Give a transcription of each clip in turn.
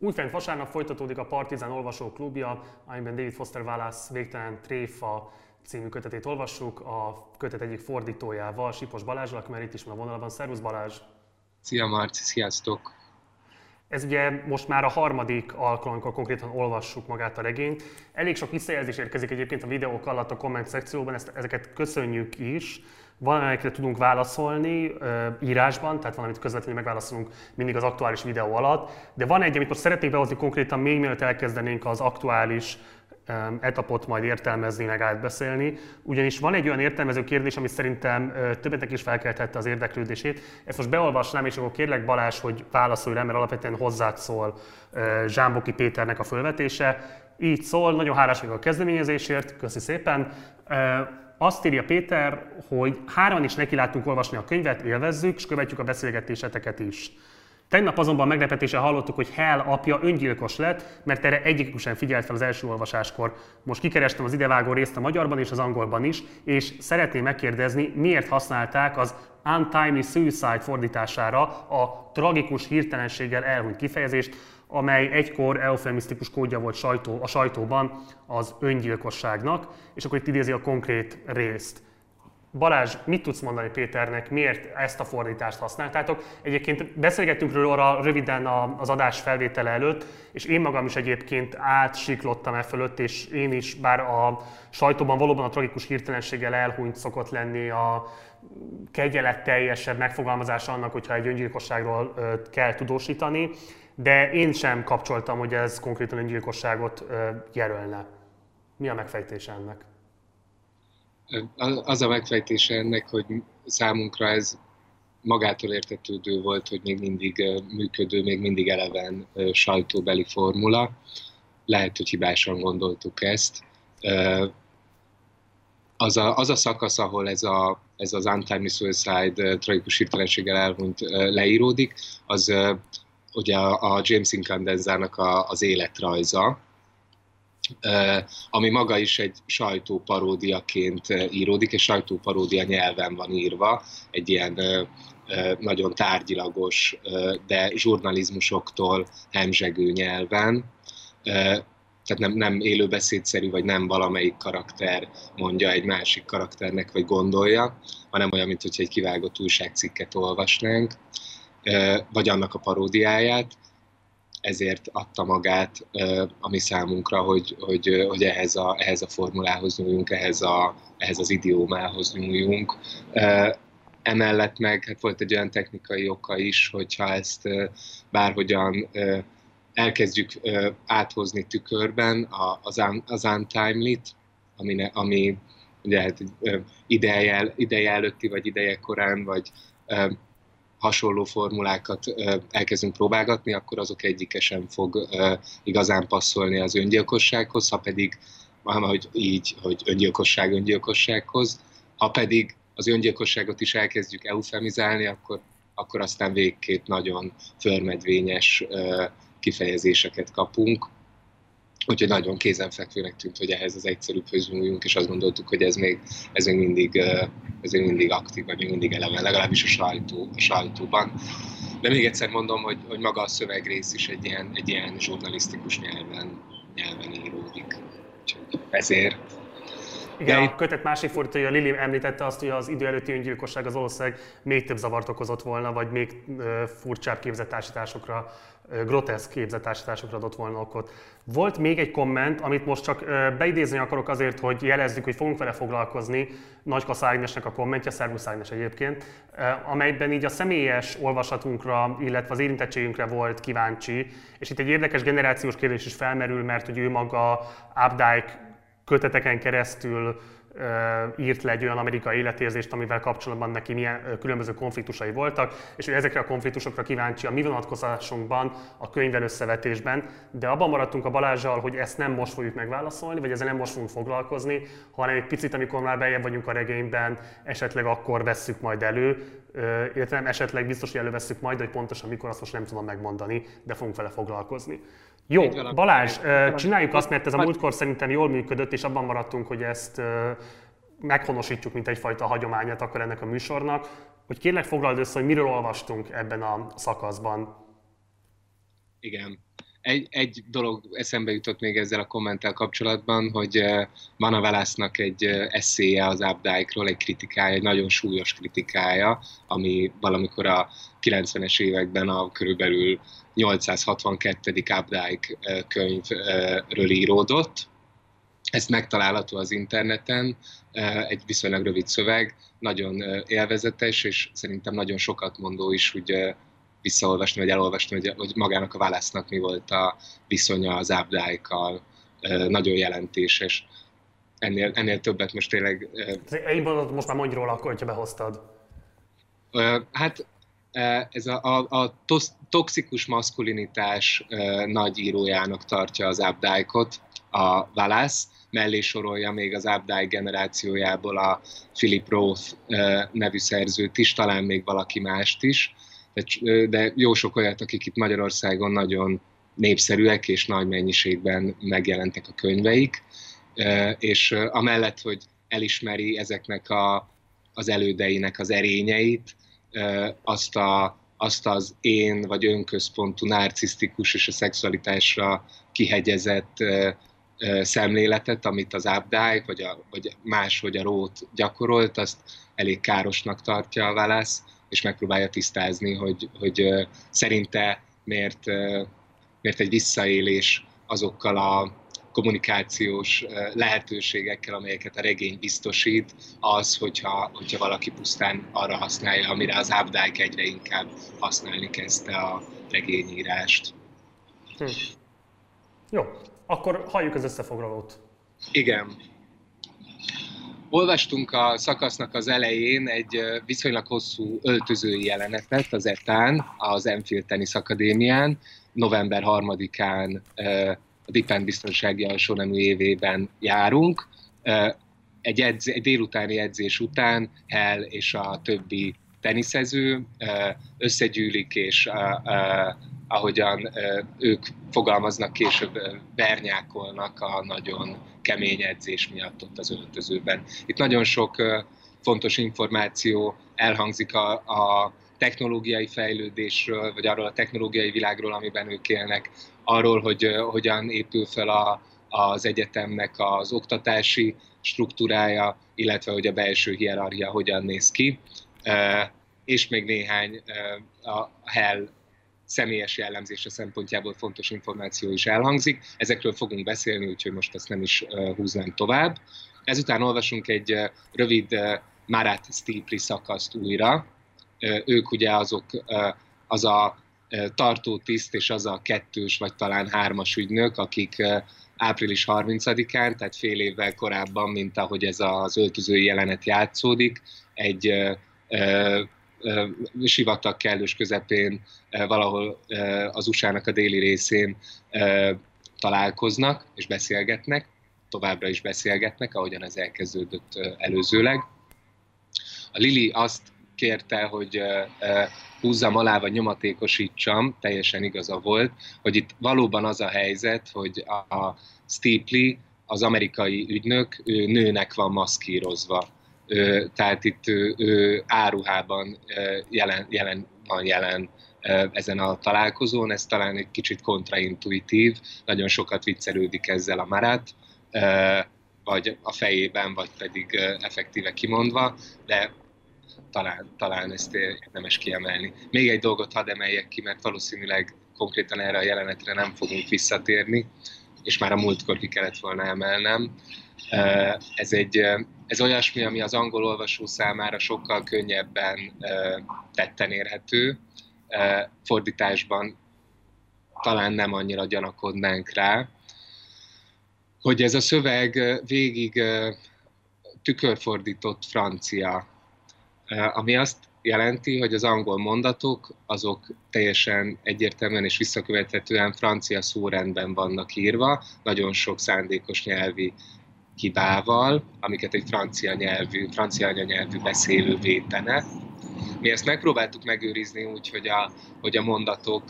Újfent vasárnap folytatódik a Partizán Olvasó Klubja, amiben David Foster Wallace végtelen tréfa című kötetét olvassuk, a kötet egyik fordítójával, Sipos Balázsral, aki már itt is van a vonalban. Szervusz Balázs! Szia Marci, sziasztok! Ez ugye most már a harmadik alkalom, amikor konkrétan olvassuk magát a regényt. Elég sok visszajelzés érkezik egyébként a videók alatt a komment szekcióban, ezt, ezeket köszönjük is. Valamelyikre tudunk válaszolni írásban, tehát valamit közvetlenül megválaszolunk mindig az aktuális videó alatt, de van egy, amit most szeretnék behozni konkrétan még mielőtt elkezdenénk az aktuális etapot majd értelmezni, meg átbeszélni. Ugyanis van egy olyan értelmező kérdés, ami szerintem többetnek is felkeltette az érdeklődését. Ezt most beolvasnám, és akkor kérlek Balázs, hogy válaszolj rá, mert alapvetően hozzád szól Zsámboki Péternek a fölvetése. Így szól, nagyon hálás vagyok a kezdeményezésért, köszi szépen. Azt írja Péter, hogy hárman is nekiláttunk olvasni a könyvet, élvezzük, és követjük a beszélgetéseteket is. Tegnap azonban meglepetéssel hallottuk, hogy Hell apja öngyilkos lett, mert erre egyikük sem figyelt fel az első olvasáskor. Most kikerestem az idevágó részt a magyarban és az angolban is, és szeretném megkérdezni, miért használták az untimely suicide fordítására a tragikus hirtelenséggel elhunyt kifejezést, amely egykor eufemisztikus kódja volt sajtó, a sajtóban az öngyilkosságnak, és akkor itt idézi a konkrét részt. Balázs, mit tudsz mondani Péternek, miért ezt a fordítást használtátok? Egyébként beszélgettünk róla röviden az adás felvétele előtt, és én magam is egyébként átsiklottam e fölött, és én is, bár a sajtóban valóban a tragikus hirtelenséggel elhunyt szokott lenni a kegyeletteljesebb megfogalmazása annak, hogyha egy öngyilkosságról kell tudósítani, de én sem kapcsoltam, hogy ez konkrétan öngyilkosságot jelölne. Mi a megfejtése ennek? Az a megfejtése ennek, hogy számunkra ez magától értetődő volt, hogy még mindig működő, még mindig eleven sajtóbeli formula. Lehet, hogy hibásan gondoltuk ezt. Az a, az a szakasz, ahol ez, a, ez az Untimely Suicide tragikus hirtelenséggel elhunyt leíródik, az ugye a, James Incandenzának az életrajza, ami maga is egy sajtóparódiaként íródik, és sajtóparódia nyelven van írva, egy ilyen nagyon tárgyilagos, de zsurnalizmusoktól hemzsegő nyelven. Tehát nem, nem élőbeszédszerű, vagy nem valamelyik karakter mondja egy másik karakternek, vagy gondolja, hanem olyan, mint egy kivágott újságcikket olvasnánk, vagy annak a paródiáját ezért adta magát a mi számunkra, hogy, hogy, hogy ehhez, a, ehhez a formulához nyúljunk, ehhez, a, ehhez az idiómához nyúljunk. Emellett meg hát volt egy olyan technikai oka is, hogyha ezt bárhogyan elkezdjük áthozni tükörben az, az untimely-t, ami, ami ugye hát ideje, ideje előtti, vagy ideje korán, vagy hasonló formulákat elkezdünk próbálgatni, akkor azok egyike sem fog igazán passzolni az öngyilkossághoz, ha pedig, hogy így, hogy öngyilkosság öngyilkossághoz, ha pedig az öngyilkosságot is elkezdjük eufemizálni, akkor, akkor aztán végképp nagyon förmedvényes kifejezéseket kapunk, Úgyhogy nagyon kézenfekvőnek tűnt, hogy ehhez az egyszerűbb nyúljunk, és azt gondoltuk, hogy ez még, ez még mindig, ez még mindig aktív, vagy még mindig eleven, legalábbis a, sajtó, a sajtóban. De még egyszer mondom, hogy, hogy maga a szövegrész is egy ilyen, egy ilyen zsurnalisztikus nyelven, nyelven íródik. Úgyhogy ezért igen, a kötet másik fordítója, Lili említette azt, hogy az idő előtti öngyilkosság az valószínűleg még több zavart okozott volna, vagy még furcsább képzettársításokra, groteszk képzettársításokra adott volna okot. Volt még egy komment, amit most csak beidézni akarok azért, hogy jelezzük, hogy fogunk vele foglalkozni, Nagykasz Ágnesnek a kommentje, Szervusz Ágnes egyébként, amelyben így a személyes olvasatunkra, illetve az érintettségünkre volt kíváncsi, és itt egy érdekes generációs kérdés is felmerül, mert hogy ő maga Updike köteteken keresztül írt le egy olyan amerikai életérzést, amivel kapcsolatban neki milyen különböző konfliktusai voltak, és hogy ezekre a konfliktusokra kíváncsi a mi vonatkozásunkban, a könyvvel összevetésben, de abban maradtunk a Balázsjal, hogy ezt nem most fogjuk megválaszolni, vagy ezzel nem most fogunk foglalkozni, hanem egy picit, amikor már bejebb vagyunk a regényben, esetleg akkor vesszük majd elő, illetve nem esetleg biztos, hogy elővesszük majd, hogy pontosan mikor, azt most nem tudom megmondani, de fogunk vele foglalkozni. Jó, Balázs, csináljuk azt, mert ez a múltkor szerintem jól működött, és abban maradtunk, hogy ezt meghonosítjuk, mint egyfajta hagyományát akkor ennek a műsornak, hogy kérlek foglald össze, hogy miről olvastunk ebben a szakaszban. Igen. egy, egy dolog eszembe jutott még ezzel a kommenttel kapcsolatban, hogy van a Válasznak egy eszéje az Updike-ról, egy kritikája, egy nagyon súlyos kritikája, ami valamikor a 90-es években a körülbelül 862. Updike könyvről íródott. Ez megtalálható az interneten, egy viszonylag rövid szöveg, nagyon élvezetes, és szerintem nagyon sokat mondó is, hogy visszaolvasni, vagy elolvasni, hogy, hogy magának a válasznak mi volt a viszonya az ábdáikkal, nagyon jelentéses. Ennél, ennél többet most tényleg... Egy mondatot most már mondj róla, akkor, hogyha behoztad. Hát ez a, a, a toxikus maszkulinitás nagy írójának tartja az Updike-ot, a Valász, mellé sorolja még az Updike generációjából a Philip Roth nevű szerzőt is, talán még valaki mást is. De jó sok olyat, akik itt Magyarországon nagyon népszerűek és nagy mennyiségben megjelentek a könyveik, és amellett, hogy elismeri ezeknek a, az elődeinek az erényeit, azt, a, azt az én vagy önközpontú, narcisztikus és a szexualitásra kihegyezett szemléletet, amit az Updike vagy, a, vagy máshogy a Rót gyakorolt, azt elég károsnak tartja a válasz, és megpróbálja tisztázni, hogy, hogy szerinte miért, miért egy visszaélés azokkal a kommunikációs lehetőségekkel, amelyeket a regény biztosít, az, hogyha, hogyha valaki pusztán arra használja, amire az Updike egyre inkább használni kezdte a regényírást. Hm. Jó, akkor halljuk az összefoglalót. Igen. Olvastunk a szakasznak az elején egy viszonylag hosszú öltözői jelenetet az ETÁN, az Enfield Tennis Akadémián. November 3-án a Dipend biztonsági alsónemű évében járunk. Egy, edz, egy délutáni edzés után Hell és a többi teniszező összegyűlik, és ahogyan ők fogalmaznak később, bernyákolnak a nagyon kemény edzés miatt ott az öltözőben. Itt nagyon sok fontos információ elhangzik a, a technológiai fejlődésről, vagy arról a technológiai világról, amiben ők élnek, arról, hogy hogyan épül fel a, az egyetemnek az oktatási struktúrája, illetve hogy a belső hierarchia hogyan néz ki, és még néhány a Hell személyes jellemzése szempontjából fontos információ is elhangzik. Ezekről fogunk beszélni, úgyhogy most ezt nem is húznám tovább. Ezután olvasunk egy rövid Marat Stipri szakaszt újra. Ők ugye azok, az a tartó tiszt és az a kettős vagy talán hármas ügynök, akik április 30-án, tehát fél évvel korábban, mint ahogy ez az öltözői jelenet játszódik, egy sivatag kellős közepén, valahol az USA-nak a déli részén találkoznak és beszélgetnek, továbbra is beszélgetnek, ahogyan ez elkezdődött előzőleg. A Lili azt kérte, hogy húzzam alá, vagy nyomatékosítsam, teljesen igaza volt, hogy itt valóban az a helyzet, hogy a Steeply, az amerikai ügynök, ő nőnek van maszkírozva. Tehát itt ő áruhában jelen, jelen van jelen ezen a találkozón, ez talán egy kicsit kontraintuitív, nagyon sokat viccelődik ezzel a Marat, vagy a fejében, vagy pedig effektíve kimondva, de talán, talán ezt érdemes kiemelni. Még egy dolgot hadd emeljek ki, mert valószínűleg konkrétan erre a jelenetre nem fogunk visszatérni, és már a múltkor ki kellett volna emelnem. Ez, egy, ez olyasmi, ami az angol olvasó számára sokkal könnyebben tetten érhető. Fordításban talán nem annyira gyanakodnánk rá, hogy ez a szöveg végig tükörfordított francia, ami azt jelenti, hogy az angol mondatok azok teljesen egyértelműen és visszakövethetően francia szórendben vannak írva, nagyon sok szándékos nyelvi hibával, amiket egy francia nyelvű, francia anyanyelvű beszélő vétene. Mi ezt megpróbáltuk megőrizni úgy, hogy a, hogy a mondatok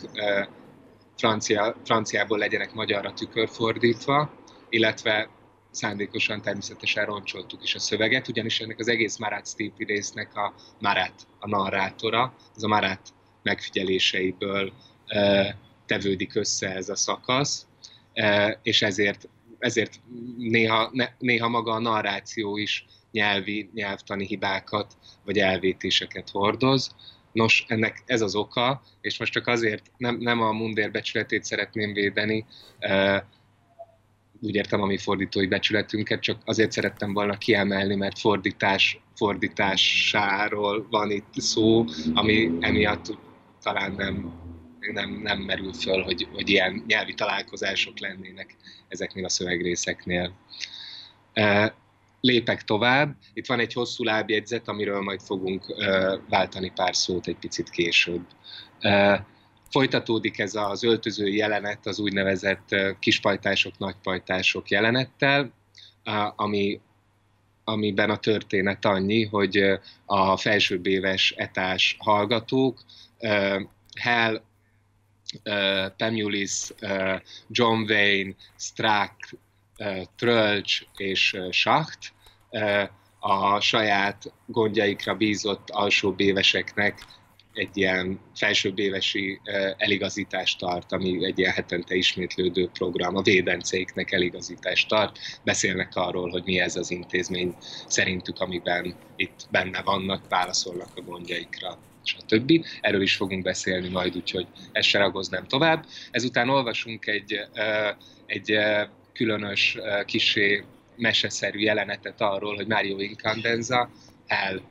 francia, franciából legyenek magyarra tükörfordítva, illetve szándékosan természetesen roncsoltuk is a szöveget, ugyanis ennek az egész Marat Stipi résznek a Marat, a narrátora, az a Marat megfigyeléseiből tevődik össze ez a szakasz, és ezért, ezért néha, néha maga a narráció is nyelvi, nyelvtani hibákat vagy elvétéseket hordoz. Nos, ennek ez az oka, és most csak azért nem, nem a mundér becsületét szeretném védeni, úgy értem a mi fordítói becsületünket, csak azért szerettem volna kiemelni, mert fordítás, fordításáról van itt szó, ami emiatt talán nem, nem, nem merül föl, hogy, hogy ilyen nyelvi találkozások lennének ezeknél a szövegrészeknél. Lépek tovább. Itt van egy hosszú lábjegyzet, amiről majd fogunk váltani pár szót egy picit később. Folytatódik ez az öltöző jelenet az úgynevezett kispajtások, nagypajtások jelenettel, ami, amiben a történet annyi, hogy a felsőbbéves etás hallgatók Hell, Pemulis, John Wayne, Strack, Trölcs és Schacht a saját gondjaikra bízott alsóbb éveseknek egy ilyen felsőbb évesi eligazítást tart, ami egy ilyen hetente ismétlődő program, a védenceiknek eligazítást tart, beszélnek arról, hogy mi ez az intézmény szerintük, amiben itt benne vannak, válaszolnak a gondjaikra stb. Erről is fogunk beszélni majd, úgyhogy ezt se ragoznám tovább. Ezután olvasunk egy, egy különös, kisé meseszerű jelenetet arról, hogy Mario Incandenza el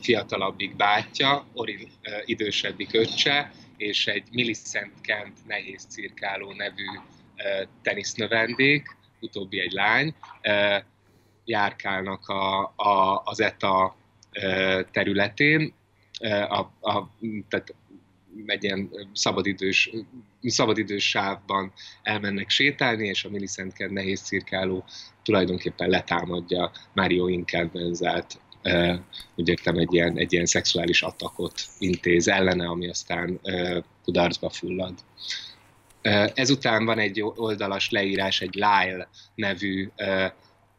fiatalabbik bátyja, Orin idősebbik öccse, és egy Millicent Kent nehéz cirkáló nevű tenisznövendék, utóbbi egy lány, járkálnak a, a, az ETA területén, a, a, tehát egy ilyen szabadidős, szabadidős sávban elmennek sétálni, és a Millicent Kent nehéz cirkáló tulajdonképpen letámadja Mario Incandenzát úgy értem, egy ilyen, egy ilyen szexuális atakot intéz ellene, ami aztán kudarcba fullad. Ezután van egy oldalas leírás egy Lyle nevű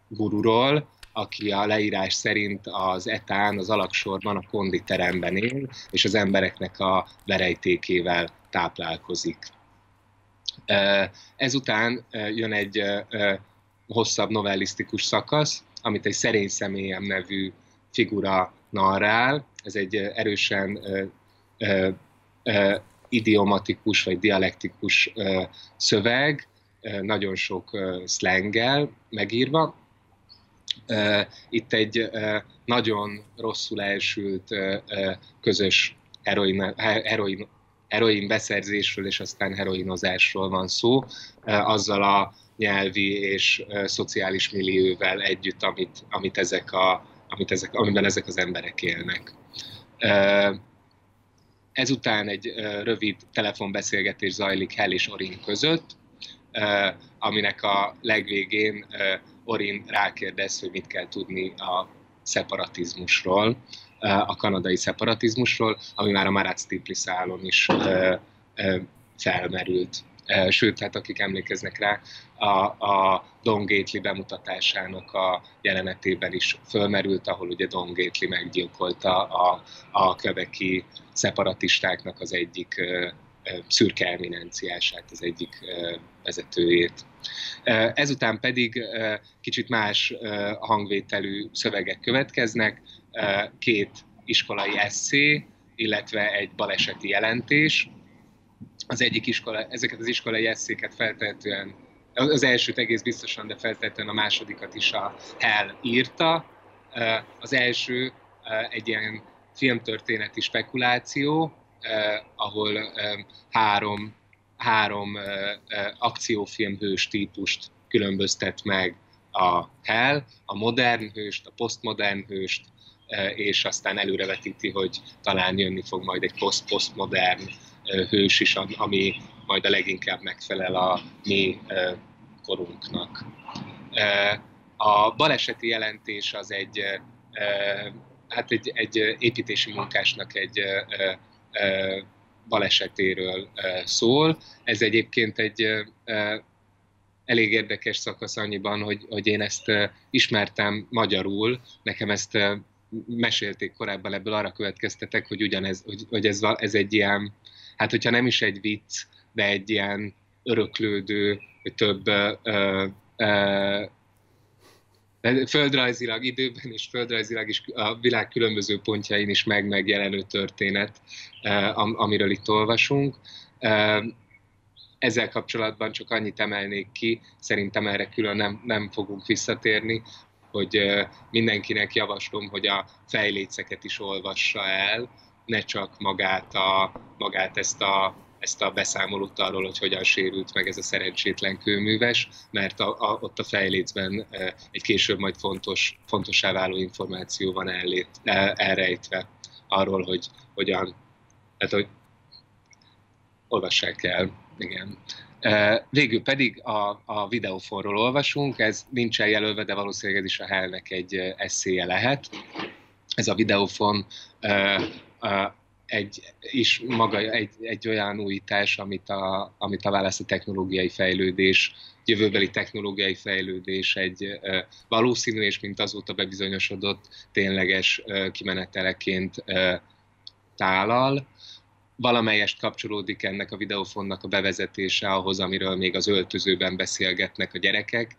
gururól, aki a leírás szerint az etán, az alaksorban, a konditeremben él, és az embereknek a verejtékével táplálkozik. Ezután jön egy hosszabb novellisztikus szakasz, amit egy szerény személyem nevű figura narrál, ez egy erősen ö, ö, ö, idiomatikus vagy dialektikus ö, szöveg, ö, nagyon sok ö, szlenggel megírva. Ö, itt egy ö, nagyon rosszul elsült ö, ö, közös heroin, heroin, heroin beszerzésről és aztán heroinozásról van szó, ö, azzal a nyelvi és ö, szociális millióvel együtt, amit, amit ezek a amit ezek, amiben ezek az emberek élnek. Ezután egy rövid telefonbeszélgetés zajlik Hell és Orin között, aminek a legvégén Orin rákérdez, hogy mit kell tudni a szeparatizmusról, a kanadai szeparatizmusról, ami már a Marat Stipli szálon is felmerült. Sőt, hát akik emlékeznek rá, a, a Don Gately bemutatásának a jelenetében is fölmerült, ahol ugye Don Gately meggyilkolta a, a köveki szeparatistáknak az egyik szürke eminenciását, az egyik vezetőjét. Ezután pedig kicsit más hangvételű szövegek következnek, két iskolai eszé, illetve egy baleseti jelentés. Az egyik iskola, ezeket az iskolai eszéket feltehetően az elsőt egész biztosan, de feltétlenül a másodikat is a Hell írta. Az első egy ilyen filmtörténeti spekuláció, ahol három, három akciófilm hős típust különböztet meg a Hell, a modern hőst, a posztmodern hőst, és aztán előrevetíti, hogy talán jönni fog majd egy post-postmodern hős is, ami majd a leginkább megfelel a mi korunknak. A baleseti jelentés az egy, hát egy, egy építési munkásnak egy balesetéről szól. Ez egyébként egy elég érdekes szakasz annyiban, hogy, hogy én ezt ismertem magyarul, nekem ezt mesélték korábban, ebből arra következtetek, hogy ugyanez, hogy, hogy ez, ez egy ilyen, hát hogyha nem is egy vicc, de egy ilyen öröklődő, több ö, ö, földrajzilag, időben és földrajzilag is a világ különböző pontjain is meg megjelenő történet, amiről itt olvasunk. Ezzel kapcsolatban csak annyit emelnék ki, szerintem erre külön nem, nem fogunk visszatérni, hogy mindenkinek javaslom, hogy a fejléceket is olvassa el, ne csak magát, a, magát ezt a ezt a beszámolót arról, hogy hogyan sérült meg ez a szerencsétlen kőműves, mert a, a, ott a fejlécben e, egy később majd fontos, fontossá váló információ van ellét, el, elrejtve arról, hogy hogyan, tehát hogy olvassák el, igen. E, végül pedig a, a videófonról olvasunk, ez nincsen jelölve, de valószínűleg ez is a Hellnek egy eszéje lehet. Ez a videófon e, egy, is maga egy, egy olyan újítás, amit a, amit a válaszi technológiai fejlődés, jövőbeli technológiai fejlődés egy valószínű és mint azóta bebizonyosodott tényleges kimeneteleként tálal. Valamelyest kapcsolódik ennek a videófonnak a bevezetése ahhoz, amiről még az öltözőben beszélgetnek a gyerekek,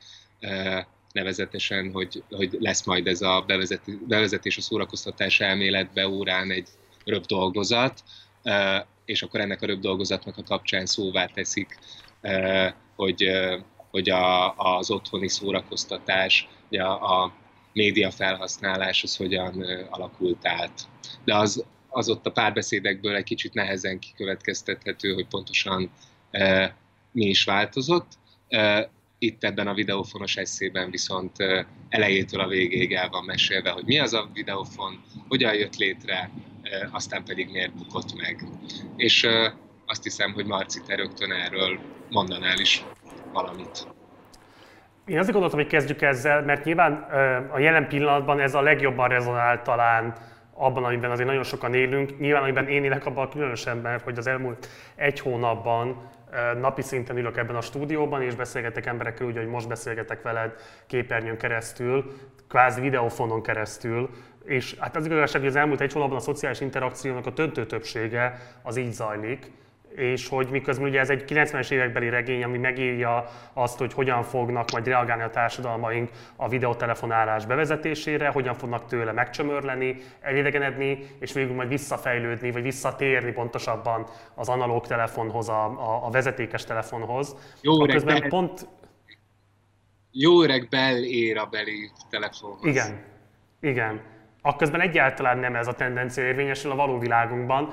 nevezetesen, hogy, hogy lesz majd ez a bevezetés a szórakoztatás elméletbe órán egy röbb dolgozat, és akkor ennek a röbb dolgozatnak a kapcsán szóvá teszik, hogy, hogy a, az otthoni szórakoztatás, a, a média felhasználás az hogyan alakult át. De az, az ott a párbeszédekből egy kicsit nehezen kikövetkeztethető, hogy pontosan mi is változott. Itt ebben a videófonos eszében viszont elejétől a végéig el van mesélve, hogy mi az a videófon, hogyan jött létre, aztán pedig miért bukott meg. És azt hiszem, hogy Marci, te rögtön erről mondanál is valamit. Én azért gondoltam, hogy kezdjük ezzel, mert nyilván a jelen pillanatban ez a legjobban rezonál talán abban, amiben azért nagyon sokan élünk. Nyilván, amiben én élek, abban különösebben, hogy az elmúlt egy hónapban napi szinten ülök ebben a stúdióban, és beszélgetek emberekkel úgy, hogy most beszélgetek veled képernyőn keresztül, kvázi videófonon keresztül, és hát az igazság, hogy az elmúlt egy hónapban a szociális interakciónak a döntő többsége az így zajlik, és hogy miközben ugye ez egy 90-es évekbeli regény, ami megírja azt, hogy hogyan fognak majd reagálni a társadalmaink a videotelefonálás bevezetésére, hogyan fognak tőle megcsömörleni, elidegenedni, és végül majd visszafejlődni, vagy visszatérni pontosabban az analóg telefonhoz, a, a, a vezetékes telefonhoz. Jó öreg, be... pont... Jó öreg bel ér a beli telefonhoz. Igen, igen. Akközben egyáltalán nem ez a tendencia érvényesül a való világunkban,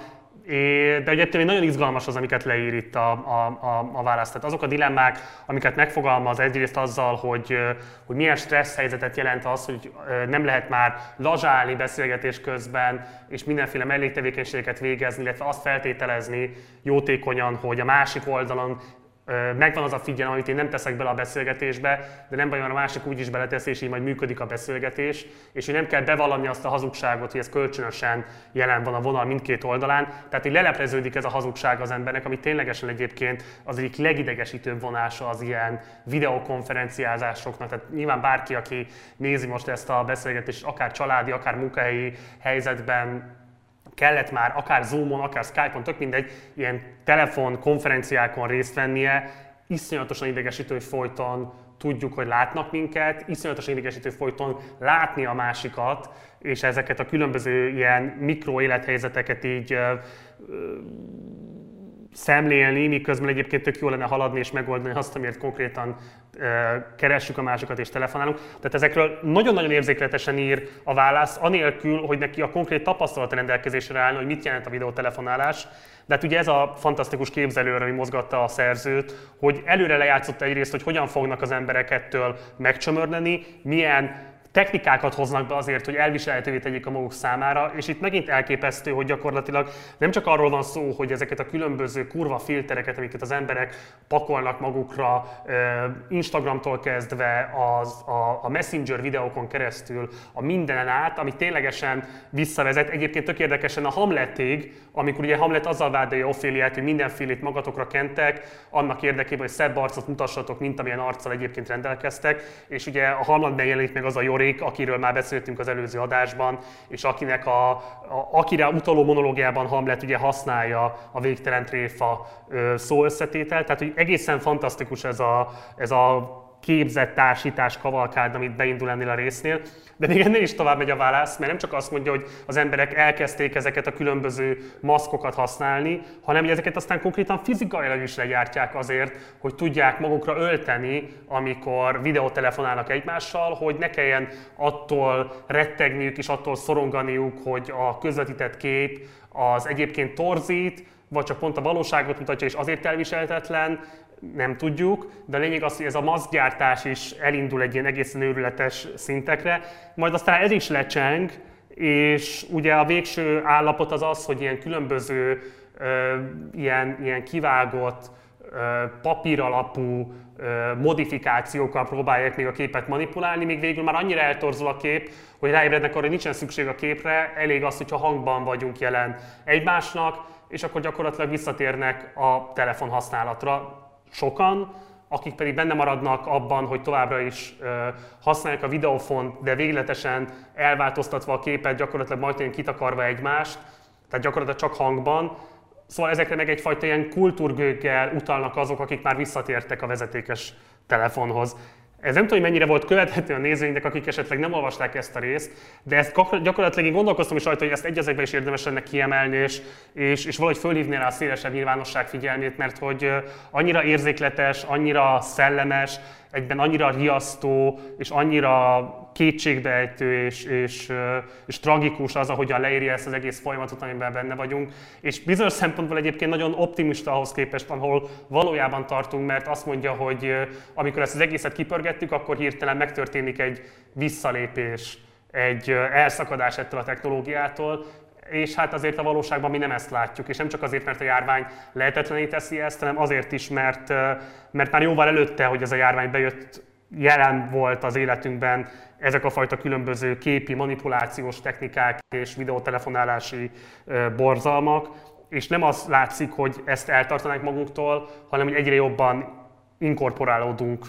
de ugye ettől nagyon izgalmas az, amiket leír itt a, a, a, a válasz. Tehát azok a dilemmák, amiket megfogalmaz egyrészt azzal, hogy, hogy milyen stressz helyzetet jelent az, hogy nem lehet már lazsálni beszélgetés közben, és mindenféle melléktevékenységeket végezni, illetve azt feltételezni jótékonyan, hogy a másik oldalon megvan az a figyelem, amit én nem teszek bele a beszélgetésbe, de nem baj, mert a másik úgy is beletesz, és így majd működik a beszélgetés, és hogy nem kell bevallani azt a hazugságot, hogy ez kölcsönösen jelen van a vonal mindkét oldalán, tehát hogy lelepleződik ez a hazugság az embernek, ami ténylegesen egyébként az egyik legidegesítőbb vonása az ilyen videokonferenciázásoknak, tehát nyilván bárki, aki nézi most ezt a beszélgetést, akár családi, akár munkahelyi helyzetben, kellett már akár Zoomon, akár Skype-on, tök mindegy, ilyen telefon konferenciákon részt vennie, iszonyatosan idegesítő, hogy folyton tudjuk, hogy látnak minket, iszonyatosan idegesítő folyton látni a másikat, és ezeket a különböző ilyen mikro élethelyzeteket így ö, ö, szemlélni, miközben egyébként tök jó lenne haladni és megoldani azt, amiért konkrétan keressük a másokat és telefonálunk. Tehát ezekről nagyon-nagyon érzékletesen ír a válasz, anélkül, hogy neki a konkrét tapasztalat rendelkezésre állna, hogy mit jelent a videótelefonálás. De hát ugye ez a fantasztikus képzelőre, ami mozgatta a szerzőt, hogy előre lejátszott egyrészt, hogy hogyan fognak az emberek ettől megcsömörleni, milyen technikákat hoznak be azért, hogy elviselhetővé tegyék a maguk számára, és itt megint elképesztő, hogy gyakorlatilag nem csak arról van szó, hogy ezeket a különböző kurva filtereket, amiket az emberek pakolnak magukra, Instagramtól kezdve az, a, a Messenger videókon keresztül, a mindenen át, ami ténylegesen visszavezet. Egyébként tök érdekesen a Hamletig, amikor ugye Hamlet azzal vádolja Oféliát, hogy mindenfélét magatokra kentek, annak érdekében, hogy szebb arcot mutassatok, mint amilyen arccal egyébként rendelkeztek, és ugye a Hamletben jelenik meg az a jó humorik, akiről már beszéltünk az előző adásban, és akinek a, a akire utaló monológiában Hamlet ugye használja a végtelen tréfa szó összetétel, tehát hogy egészen fantasztikus ez a, ez a képzett társítás kavalkád, amit beindul ennél a résznél, de még ennél is tovább megy a válasz, mert nem csak azt mondja, hogy az emberek elkezdték ezeket a különböző maszkokat használni, hanem hogy ezeket aztán konkrétan fizikailag is legyártják azért, hogy tudják magukra ölteni, amikor videótelefonálnak egymással, hogy ne kelljen attól rettegniük és attól szoronganiuk, hogy a közvetített kép az egyébként torzít, vagy csak pont a valóságot mutatja, és azért elviselhetetlen, nem tudjuk, de a lényeg az, hogy ez a maszkgyártás is elindul egy ilyen egészen őrületes szintekre, majd aztán ez is lecseng, és ugye a végső állapot az az, hogy ilyen különböző, ö, ilyen, ilyen kivágott, ö, papíralapú ö, modifikációkkal próbálják még a képet manipulálni, még végül már annyira eltorzul a kép, hogy ráébrednek arra, hogy nincsen szükség a képre, elég az, hogyha hangban vagyunk jelen egymásnak, és akkor gyakorlatilag visszatérnek a telefon használatra, sokan, akik pedig benne maradnak abban, hogy továbbra is használják a videófont, de végletesen elváltoztatva a képet, gyakorlatilag majdnem kitakarva egymást, tehát gyakorlatilag csak hangban. Szóval ezekre meg egyfajta ilyen kultúrgőkkel utalnak azok, akik már visszatértek a vezetékes telefonhoz. Ez nem tudom, hogy mennyire volt követhető a nézőinknek, akik esetleg nem olvasták ezt a részt, de ezt gyakorlatilag én gondolkoztam is rajta, hogy ezt egy is érdemes lenne kiemelni, és, és, és valahogy fölhívni rá a szélesebb nyilvánosság figyelmét, mert hogy annyira érzékletes, annyira szellemes, egyben annyira riasztó, és annyira kétségbeejtő és, és, és tragikus az, ahogyan leírja ezt az egész folyamatot, amiben benne vagyunk. És bizonyos szempontból egyébként nagyon optimista ahhoz képest, ahol valójában tartunk, mert azt mondja, hogy amikor ezt az egészet kipörgettük, akkor hirtelen megtörténik egy visszalépés, egy elszakadás ettől a technológiától, és hát azért a valóságban mi nem ezt látjuk, és nem csak azért, mert a járvány lehetetlené teszi ezt, hanem azért is, mert, mert már jóval előtte, hogy ez a járvány bejött, jelen volt az életünkben ezek a fajta különböző képi manipulációs technikák és videótelefonálási borzalmak, és nem az látszik, hogy ezt eltartanánk magunktól, hanem hogy egyre jobban inkorporálódunk,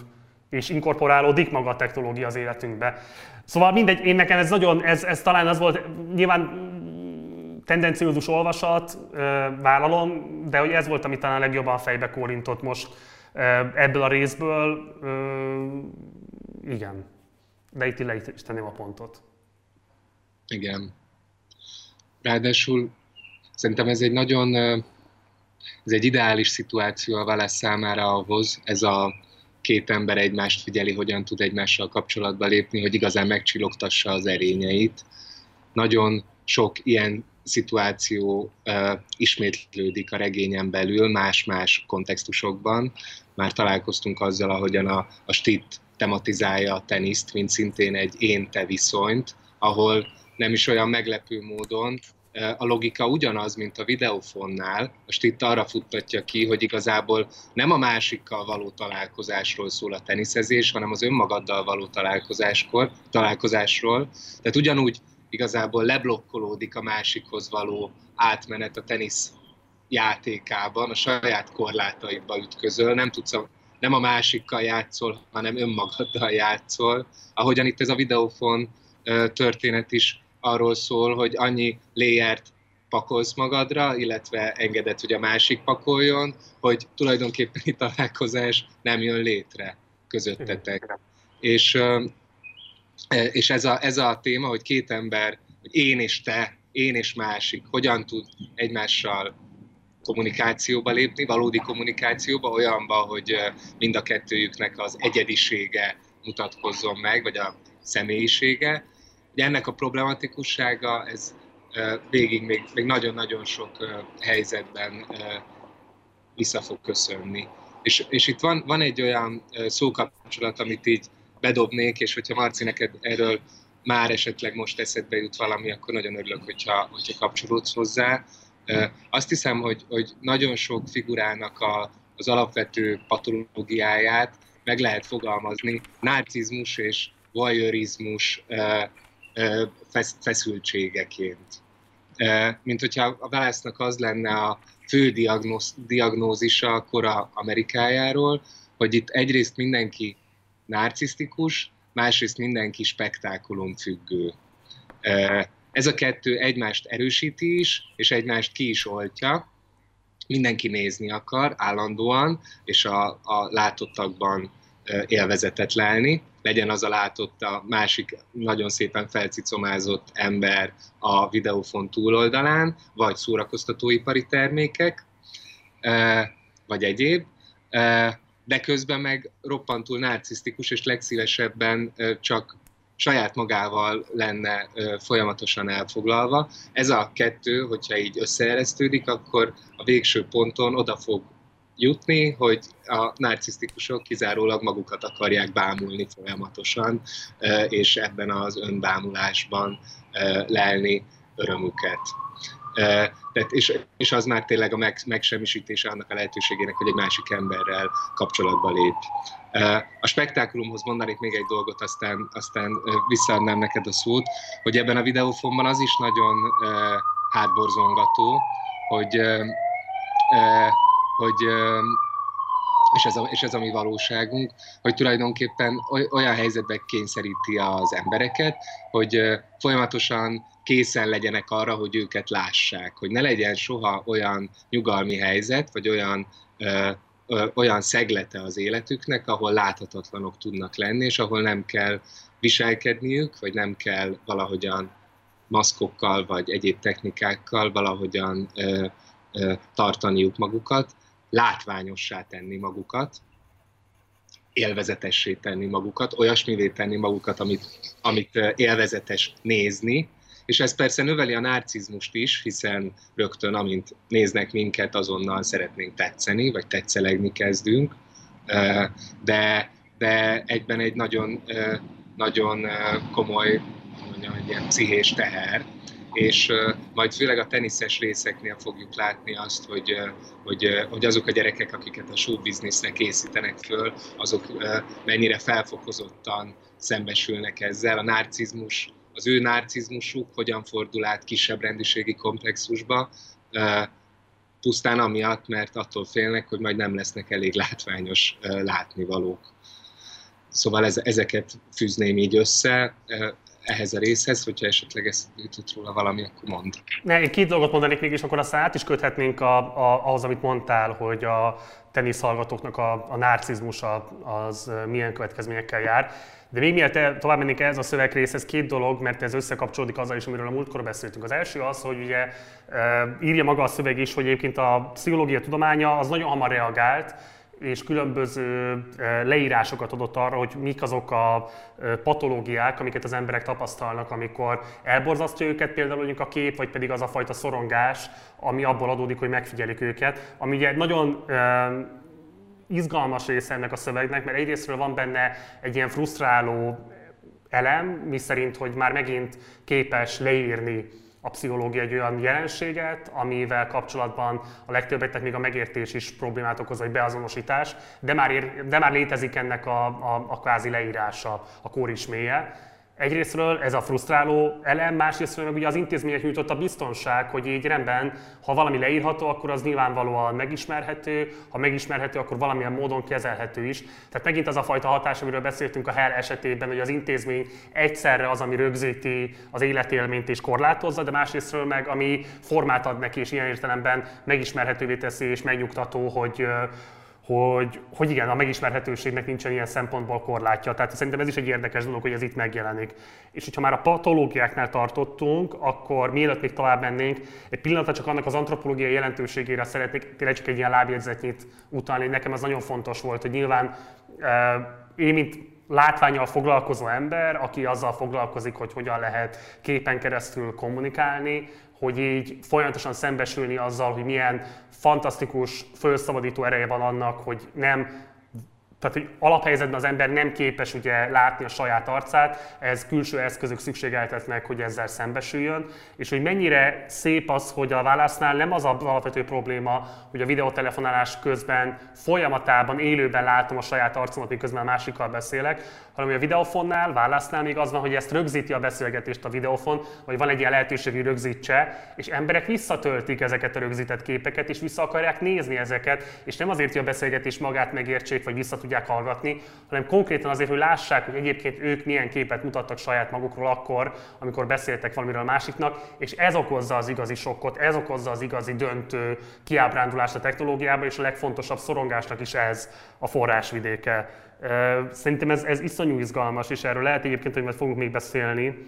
és inkorporálódik maga a technológia az életünkbe. Szóval mindegy, én nekem ez nagyon, ez, ez talán az volt, nyilván tendenciózus olvasat, vállalom, de hogy ez volt, ami talán legjobban fejbe kórintott most ebből a részből, igen. De itt le is tenném a pontot. Igen. Ráadásul szerintem ez egy nagyon, ez egy ideális szituáció a vele számára ahhoz, ez a két ember egymást figyeli, hogyan tud egymással kapcsolatba lépni, hogy igazán megcsillogtassa az erényeit. Nagyon sok ilyen szituáció uh, ismétlődik a regényen belül, más-más kontextusokban. Már találkoztunk azzal, ahogyan a, a Stitt tematizálja a teniszt, mint szintén egy én-te viszonyt, ahol nem is olyan meglepő módon a logika ugyanaz, mint a videófonnál, most itt arra futtatja ki, hogy igazából nem a másikkal való találkozásról szól a teniszezés, hanem az önmagaddal való találkozáskor, találkozásról. Tehát ugyanúgy igazából leblokkolódik a másikhoz való átmenet a tenisz játékában, a saját korlátaidba ütközöl, nem tudsz nem a másikkal játszol, hanem önmagaddal játszol. Ahogyan itt ez a videófon történet is arról szól, hogy annyi léjert pakolsz magadra, illetve engedett, hogy a másik pakoljon, hogy tulajdonképpen a találkozás nem jön létre közöttetek. És és ez a, ez a téma, hogy két ember, hogy én és te, én és másik, hogyan tud egymással kommunikációba lépni, valódi kommunikációba, olyanba, hogy mind a kettőjüknek az egyedisége mutatkozzon meg, vagy a személyisége. Ugye ennek a problematikussága, ez végig még, még nagyon-nagyon sok helyzetben vissza fog köszönni. És, és itt van, van egy olyan szókapcsolat, amit így bedobnék, és hogyha Marci neked erről már esetleg most eszedbe jut valami, akkor nagyon örülök, hogyha, hogyha kapcsolódsz hozzá. Azt hiszem, hogy, hogy nagyon sok figurának a, az alapvető patológiáját meg lehet fogalmazni narcizmus és voyeurizmus feszültségeként. Mint hogyha a válasznak az lenne a fő diagnózisa a kora Amerikájáról, hogy itt egyrészt mindenki narcisztikus, másrészt mindenki spektákulum függő. Ez a kettő egymást erősíti is, és egymást ki is oltja. Mindenki nézni akar állandóan, és a, a látottakban élvezetet lelni. Legyen az a látott a másik nagyon szépen felcicomázott ember a videófon túloldalán, vagy szórakoztatóipari termékek, vagy egyéb de közben meg roppantul narcisztikus, és legszívesebben csak saját magával lenne folyamatosan elfoglalva. Ez a kettő, hogyha így összeeresztődik, akkor a végső ponton oda fog jutni, hogy a narcisztikusok kizárólag magukat akarják bámulni folyamatosan, és ebben az önbámulásban lelni örömüket. Tehát és, és az már tényleg a meg, megsemmisítése annak a lehetőségének, hogy egy másik emberrel kapcsolatba lép. A spektákulumhoz mondanék még egy dolgot, aztán, aztán visszaadnám neked a szót, hogy ebben a videófonban az is nagyon hátborzongató, hogy, hogy és ez, a, és ez a mi valóságunk, hogy tulajdonképpen olyan helyzetbe kényszeríti az embereket, hogy folyamatosan készen legyenek arra, hogy őket lássák, hogy ne legyen soha olyan nyugalmi helyzet, vagy olyan ö, ö, olyan szeglete az életüknek, ahol láthatatlanok tudnak lenni, és ahol nem kell viselkedniük, vagy nem kell valahogyan maszkokkal, vagy egyéb technikákkal valahogyan ö, ö, tartaniuk magukat, látványossá tenni magukat, élvezetessé tenni magukat, olyasmivé tenni magukat, amit, amit élvezetes nézni, és ez persze növeli a narcizmust is, hiszen rögtön, amint néznek minket, azonnal szeretnénk tetszeni, vagy tetszelegni kezdünk, de, de egyben egy nagyon, nagyon komoly, mondjam, egy ilyen pszichés teher, és majd főleg a teniszes részeknél fogjuk látni azt, hogy, hogy, hogy azok a gyerekek, akiket a show businessnek készítenek föl, azok mennyire felfokozottan szembesülnek ezzel. A narcizmus az ő narcizmusuk hogyan fordul át kisebb rendiségi komplexusba, pusztán amiatt, mert attól félnek, hogy majd nem lesznek elég látványos látnivalók. Szóval ez, ezeket fűzném így össze ehhez a részhez, hogyha esetleg ezt jutott róla valami, akkor mond. Ne, én két dolgot mondanék mégis, akkor aztán át is köthetnénk a, a, ahhoz, amit mondtál, hogy a teniszhallgatóknak a, a narcizmusa az milyen következményekkel jár. De még mielőtt tovább mennénk ez a szövegrészhez, két dolog, mert ez összekapcsolódik azzal is, amiről a múltkor beszéltünk. Az első az, hogy ugye írja maga a szöveg is, hogy egyébként a pszichológia tudománya az nagyon hamar reagált, és különböző leírásokat adott arra, hogy mik azok a patológiák, amiket az emberek tapasztalnak, amikor elborzasztja őket például mondjuk a kép, vagy pedig az a fajta szorongás, ami abból adódik, hogy megfigyelik őket, ami ugye nagyon izgalmas része ennek a szövegnek, mert egyrésztről van benne egy ilyen frusztráló elem, mi szerint, hogy már megint képes leírni a pszichológia egy olyan jelenséget, amivel kapcsolatban a legtöbbeknek még a megértés is problémát okoz, vagy beazonosítás, de már, ér, de már létezik ennek a, a, a kvázi leírása, a kórisméje. Egyrésztről ez a frusztráló elem, másrésztről ugye az intézmények nyújtott a biztonság, hogy így rendben, ha valami leírható, akkor az nyilvánvalóan megismerhető, ha megismerhető, akkor valamilyen módon kezelhető is. Tehát megint az a fajta hatás, amiről beszéltünk a HEL esetében, hogy az intézmény egyszerre az, ami rögzíti az életélményt és korlátozza, de másrésztről meg ami formát ad neki, és ilyen értelemben megismerhetővé teszi és megnyugtató, hogy hogy, hogy igen, a megismerhetőségnek nincsen ilyen szempontból korlátja. Tehát szerintem ez is egy érdekes dolog, hogy ez itt megjelenik. És hogyha már a patológiáknál tartottunk, akkor mielőtt még tovább mennénk, egy pillanatra csak annak az antropológiai jelentőségére szeretnék tényleg csak egy ilyen lábjegyzetnyit utalni. Nekem ez nagyon fontos volt, hogy nyilván én, mint látványal foglalkozó ember, aki azzal foglalkozik, hogy hogyan lehet képen keresztül kommunikálni, hogy így folyamatosan szembesülni azzal, hogy milyen fantasztikus, felszabadító ereje van annak, hogy nem tehát, hogy alaphelyzetben az ember nem képes ugye látni a saját arcát, ez külső eszközök szükségeltetnek, hogy ezzel szembesüljön, és hogy mennyire szép az, hogy a válasznál nem az az alapvető probléma, hogy a videotelefonálás közben folyamatában, élőben látom a saját arcomat, miközben a másikkal beszélek, hanem a videofonnál, válasznál még az van, hogy ezt rögzíti a beszélgetést a videofon, vagy van egy ilyen lehetőség, hogy rögzítse, és emberek visszatöltik ezeket a rögzített képeket, és vissza akarják nézni ezeket, és nem azért, hogy a beszélgetés magát megértsék, vagy vissza tudják hallgatni, hanem konkrétan azért, hogy lássák, hogy egyébként ők milyen képet mutattak saját magukról akkor, amikor beszéltek valamiről a másiknak, és ez okozza az igazi sokkot, ez okozza az igazi döntő kiábrándulást a technológiába, és a legfontosabb szorongásnak is ez a forrásvidéke. Szerintem ez, ez iszonyú izgalmas, és erről lehet egyébként, hogy majd fogunk még beszélni.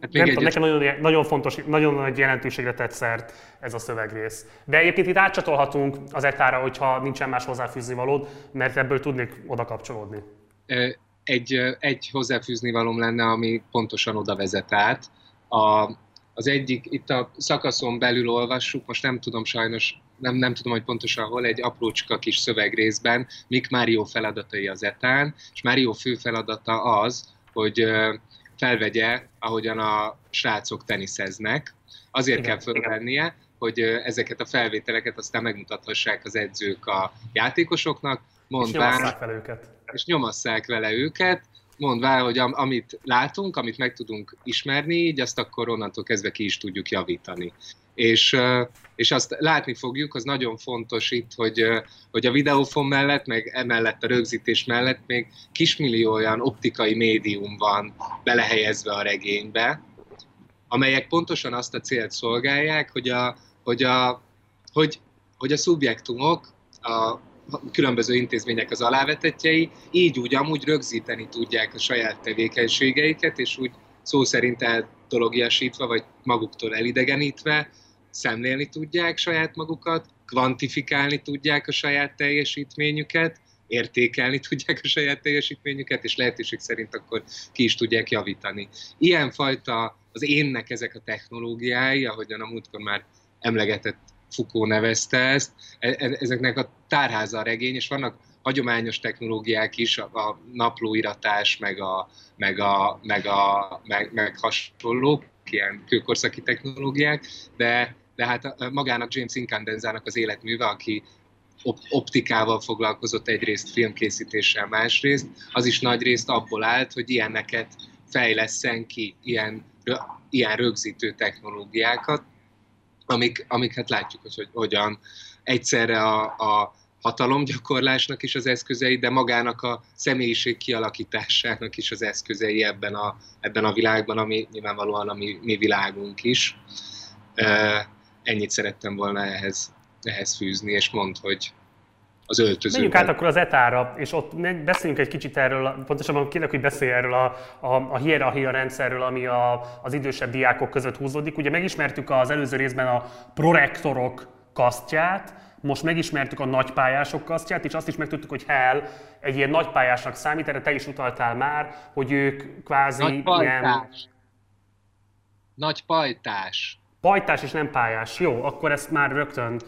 Hát nem tudom, nekem nagyon, nagyon fontos, nagyon nagy jelentőségre tett szert ez a szövegrész. De egyébként itt átcsatolhatunk az etára, hogyha nincsen más hozzáfűzni valód, mert ebből tudnék oda kapcsolódni. Egy, egy hozzáfűzni valóm lenne, ami pontosan oda vezet át. A, az egyik, itt a szakaszon belül olvassuk, most nem tudom sajnos, nem, nem tudom, hogy pontosan hol, egy aprócska kis szövegrészben, mik Mário feladatai az etán, és Mário fő feladata az, hogy felvegye, ahogyan a srácok teniszeznek. Azért igen, kell fölvennie, hogy ezeket a felvételeket aztán megmutathassák az edzők a játékosoknak, mondván, és nyomasszák vele őket. És nyomasszák vele őket, mondvá, hogy am, amit látunk, amit meg tudunk ismerni, így azt akkor onnantól kezdve ki is tudjuk javítani. És, és azt látni fogjuk, az nagyon fontos itt, hogy, hogy a videófon mellett, meg emellett a rögzítés mellett még kismillió olyan optikai médium van belehelyezve a regénybe, amelyek pontosan azt a célt szolgálják, hogy a, hogy a, hogy, hogy a szubjektumok, a különböző intézmények az alávetetjei, így úgy amúgy rögzíteni tudják a saját tevékenységeiket, és úgy szó szerint eltologiasítva, vagy maguktól elidegenítve szemlélni tudják saját magukat, kvantifikálni tudják a saját teljesítményüket, értékelni tudják a saját teljesítményüket, és lehetőség szerint akkor ki is tudják javítani. Ilyenfajta az énnek ezek a technológiái, ahogyan a múltkor már emlegetett Foucault nevezte ezt, e, e, ezeknek a tárháza a regény, és vannak hagyományos technológiák is, a naplóiratás, meg, a, meg, a, meg, a, meg, meg hasonlók, ilyen kőkorszaki technológiák, de, de hát magának James Incandenzának az életműve, aki optikával foglalkozott egyrészt filmkészítéssel, másrészt, az is nagy részt abból állt, hogy ilyeneket fejleszen ki, ilyen, ilyen rögzítő technológiákat, amik, amiket hát látjuk, hogy, hogy hogyan egyszerre a, a hatalomgyakorlásnak is az eszközei, de magának a személyiség kialakításának is az eszközei ebben a, ebben a világban, ami nyilvánvalóan a mi, mi világunk is. E, ennyit szerettem volna ehhez, ehhez fűzni, és mond, hogy az öltözőben. Menjünk át akkor az etára, és ott beszéljünk egy kicsit erről, pontosabban kérlek, hogy beszélj erről a, a, a hierarchia rendszerről, ami a, az idősebb diákok között húzódik. Ugye megismertük az előző részben a prorektorok kasztját, most megismertük a nagypályások kasztját, és azt is megtudtuk, hogy Hell egy ilyen nagypályásnak számít, erre te is utaltál már, hogy ők kvázi Nagy pajtás. ilyen... Nagy pajtás. Pajtás és nem pályás. Jó, akkor ezt már rögtön...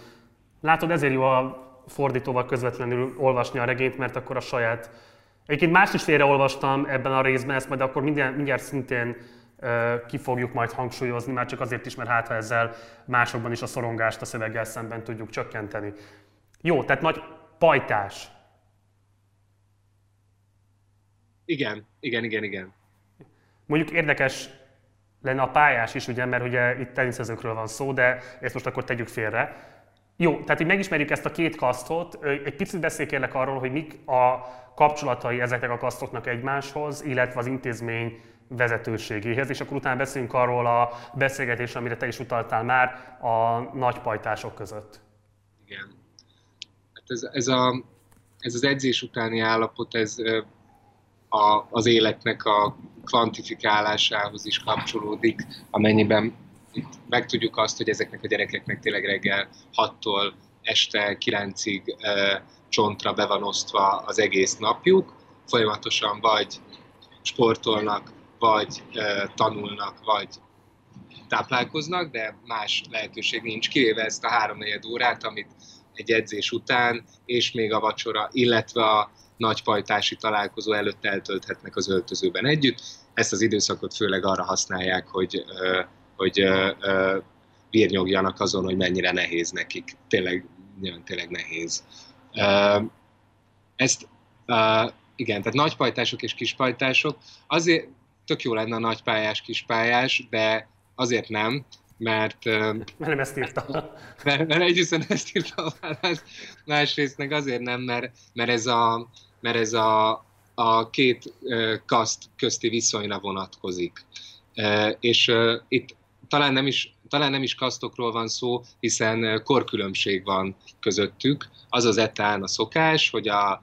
Látod, ezért jó a fordítóval közvetlenül olvasni a regényt, mert akkor a saját... Egyébként más is olvastam ebben a részben, ezt majd akkor mindjárt, mindjárt szintén ki fogjuk majd hangsúlyozni, már csak azért is, mert hát ha ezzel másokban is a szorongást a szöveggel szemben tudjuk csökkenteni. Jó, tehát nagy pajtás. Igen, igen, igen, igen. Mondjuk érdekes lenne a pályás is, ugye, mert ugye itt teniszezőkről van szó, de ezt most akkor tegyük félre. Jó, tehát így megismerjük ezt a két kasztot. Egy picit beszélj kérlek arról, hogy mik a kapcsolatai ezeknek a kasztoknak egymáshoz, illetve az intézmény vezetőségéhez, és akkor utána beszélünk arról a beszélgetésről, amire te is utaltál már a nagy pajtások között. Igen. Hát ez, ez, a, ez az edzés utáni állapot, ez a, az életnek a kvantifikálásához is kapcsolódik, amennyiben itt megtudjuk azt, hogy ezeknek a gyerekeknek tényleg reggel 6-tól este 9-ig e, csontra be van osztva az egész napjuk, folyamatosan vagy sportolnak, vagy e, tanulnak, vagy táplálkoznak, de más lehetőség nincs, kivéve ezt a háromnegyed órát, amit egy edzés után, és még a vacsora, illetve a nagypajtási találkozó előtt eltölthetnek az öltözőben együtt. Ezt az időszakot főleg arra használják, hogy, hogy bírnyogjanak azon, hogy mennyire nehéz nekik. Tényleg, nagyon tényleg nehéz. Ezt, igen, tehát nagypajtások és kispajtások, azért tök jó lenne a nagypályás, kispályás, de azért nem, mert... Mert nem ezt írta. Mert, mert egyrészt ezt írta, másrészt meg azért nem, mert, mert ez a, mert ez a, a két kaszt közti viszonyra vonatkozik. És itt talán nem is talán nem is kasztokról van szó, hiszen korkülönbség van közöttük. Az az etán a szokás, hogy a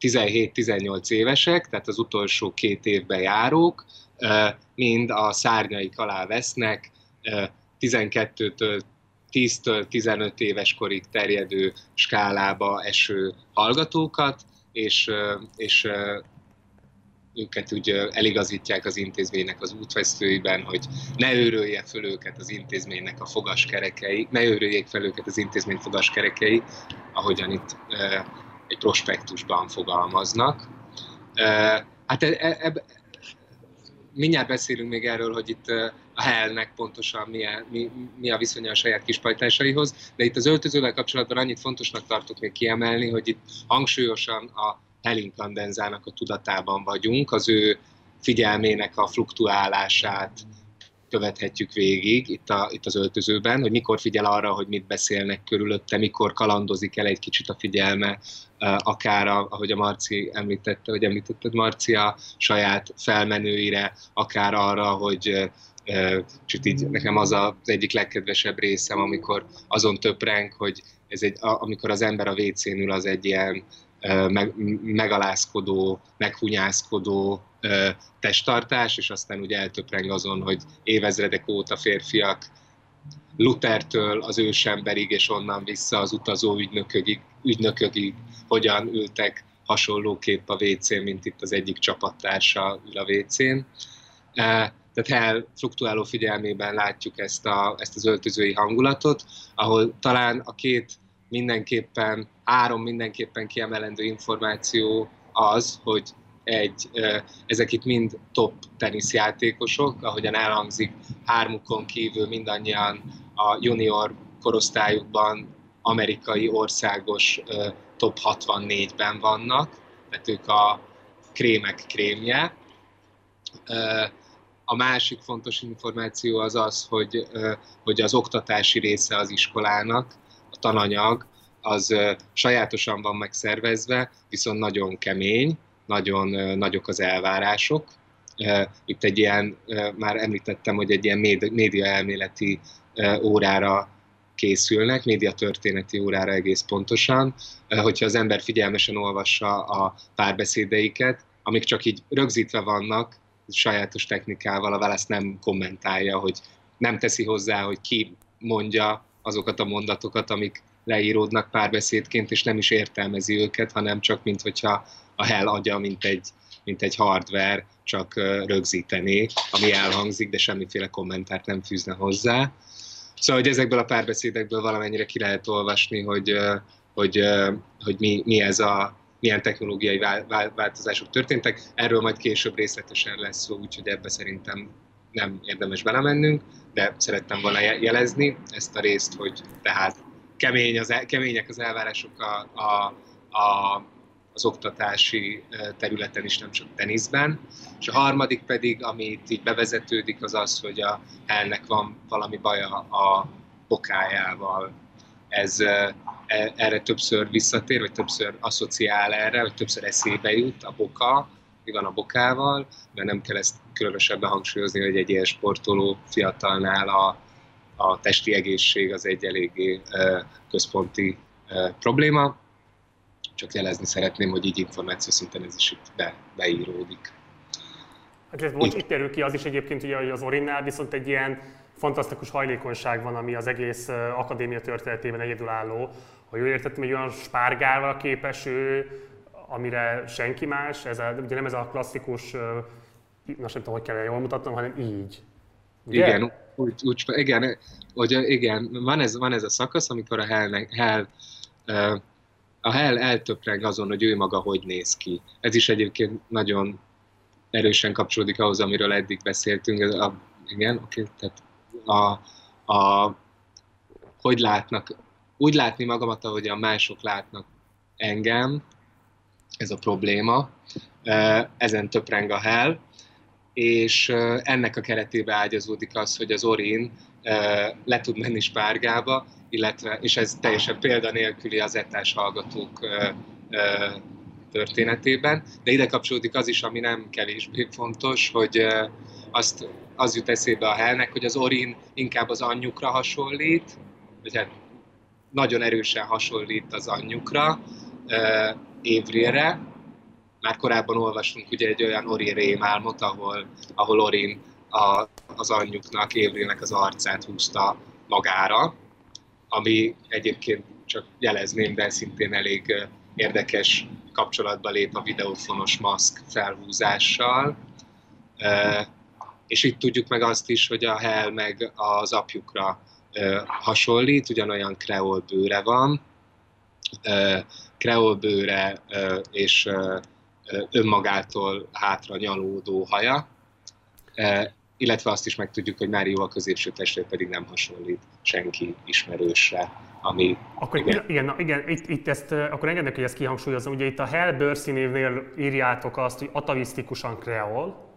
17-18 évesek, tehát az utolsó két évben járók, mind a szárnyaik alá vesznek 12-től 10-től 15 éves korig terjedő skálába eső hallgatókat, és, és őket úgy eligazítják az intézménynek az útvesztőiben, hogy ne őrölje föl őket az intézménynek a fogaskerekei, ne őröljék fel őket az intézmény fogaskerekei, ahogyan itt egy prospektusban fogalmaznak. Hát e, e, e, mindjárt beszélünk még erről, hogy itt a Hellnek pontosan milyen, mi, mi a viszonya a saját kispajtásaihoz, de itt az öltözővel kapcsolatban annyit fontosnak tartok még kiemelni, hogy itt hangsúlyosan a Hellinkandenzának a tudatában vagyunk, az ő figyelmének a fluktuálását követhetjük végig itt, a, itt az öltözőben, hogy mikor figyel arra, hogy mit beszélnek körülötte, mikor kalandozik el egy kicsit a figyelme, akár, a, ahogy a Marci említette, vagy említetted Marcia saját felmenőire, akár arra, hogy Csak így nekem az az egyik legkedvesebb részem, amikor azon töpreng, hogy ez egy, amikor az ember a WC-n ül, az egy ilyen meg, megalázkodó, meghunyászkodó testtartás, és aztán ugye eltöpreng azon, hogy évezredek óta férfiak Luthertől az ősemberig, és onnan vissza az utazó ügynökökig, ügynökökig hogyan ültek hasonlóképp a WC-n, mint itt az egyik csapattársa ül a WC-n. Tehát Hell fluktuáló figyelmében látjuk ezt, a, ezt az öltözői hangulatot, ahol talán a két mindenképpen, három mindenképpen kiemelendő információ az, hogy egy, ezek itt mind top teniszjátékosok, ahogyan elhangzik, hármukon kívül mindannyian a junior korosztályukban amerikai országos top 64-ben vannak, tehát ők a krémek krémje. A másik fontos információ az az, hogy, hogy az oktatási része az iskolának, a tananyag, az sajátosan van megszervezve, viszont nagyon kemény, nagyon nagyok az elvárások. Itt egy ilyen, már említettem, hogy egy ilyen média elméleti órára készülnek, médiatörténeti órára egész pontosan, hogyha az ember figyelmesen olvassa a párbeszédeiket, amik csak így rögzítve vannak, sajátos technikával, a válasz nem kommentálja, hogy nem teszi hozzá, hogy ki mondja azokat a mondatokat, amik leíródnak párbeszédként, és nem is értelmezi őket, hanem csak mint hogyha a Hell agya, mint egy, mint egy hardware, csak rögzítené, ami elhangzik, de semmiféle kommentárt nem fűzne hozzá. Szóval, hogy ezekből a párbeszédekből valamennyire ki lehet olvasni, hogy, hogy, hogy mi, mi ez a, milyen technológiai változások történtek. Erről majd később részletesen lesz szó, úgyhogy ebbe szerintem nem érdemes belemennünk, de szerettem volna jelezni ezt a részt, hogy tehát kemény az, kemények az elvárások a, a, a, az oktatási területen is, nem csak teniszben. És a harmadik pedig, ami itt így bevezetődik, az az, hogy a elnek van valami baja a bokájával. Ez e, erre többször visszatér, vagy többször asszociál erre, vagy többször eszébe jut a boka, mi van a bokával, de nem kell ezt különösebben hangsúlyozni, hogy egy ilyen sportoló fiatalnál a, a testi egészség az egy eléggé központi probléma. Csak jelezni szeretném, hogy így információ szinten ez is itt be, beíródik. Hát ez most itt kerül ki az is egyébként, ugye, hogy az Orinnál viszont egy ilyen fantasztikus hajlékonyság van, ami az egész akadémia történetében egyedülálló. Ha jól értettem, egy olyan spárgával képes ő, amire senki más, ez a, ugye nem ez a klasszikus, most nem tudom, hogy kell jól mutatnom, hanem így. Ugye? Igen, úgy, úgy, igen, hogy igen, van ez, van ez a szakasz, amikor a Hell, Hell a Hell eltöpreng azon, hogy ő maga hogy néz ki. Ez is egyébként nagyon erősen kapcsolódik ahhoz, amiről eddig beszéltünk. Ez a, igen, oké, tehát a, a, hogy látnak, úgy látni magamat, ahogy a mások látnak engem, ez a probléma. Ezen töpreng a Hell, és ennek a keretébe ágyazódik az, hogy az Orin le tud menni Spárgába, illetve, és ez teljesen példanélküli az etás hallgatók történetében, de ide kapcsolódik az is, ami nem kevésbé fontos, hogy azt, az jut eszébe a Helnek, hogy az Orin inkább az anyjukra hasonlít, vagy nagyon erősen hasonlít az anyjukra, Évrilre. Már korábban olvastunk ugye egy olyan Orin rémálmot, ahol, ahol Orin a, az anyjuknak, Évrilnek az arcát húzta magára, ami egyébként csak jelezném, de szintén elég érdekes kapcsolatba lép a videófonos maszk felhúzással. És itt tudjuk meg azt is, hogy a Hell meg az apjukra hasonlít, ugyanolyan kreol bőre van, kreol bőre és önmagától hátra nyalódó haja, illetve azt is megtudjuk, hogy Mário a középső testvér pedig nem hasonlít senki ismerősre, ami... Akkor igen, igen, igen itt, itt ezt, akkor engednek, hogy ezt kihangsúlyozom. Ugye itt a Hell Börsi névnél írjátok azt, hogy atavisztikusan kreol,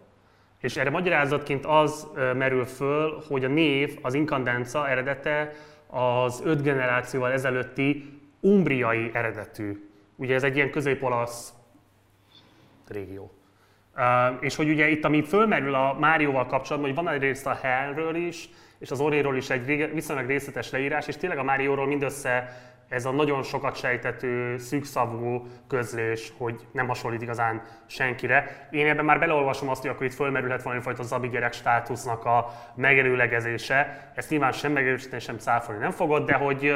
és erre magyarázatként az merül föl, hogy a név, az inkandenca eredete az öt generációval ezelőtti umbriai eredetű. Ugye ez egy ilyen közép-olasz régió. És hogy ugye itt, ami fölmerül a Márióval kapcsolatban, hogy van egy részt a Hellről is, és az Oréról is egy viszonylag részletes leírás, és tényleg a Márióról mindössze ez a nagyon sokat sejtető, szűkszavú közlés, hogy nem hasonlít igazán senkire. Én ebben már beleolvasom azt, hogy akkor itt fölmerülhet valamifajta zabi gyerek státusznak a megelőlegezése. Ezt nyilván sem megerősíteni, sem cáfolni nem fogod, de hogy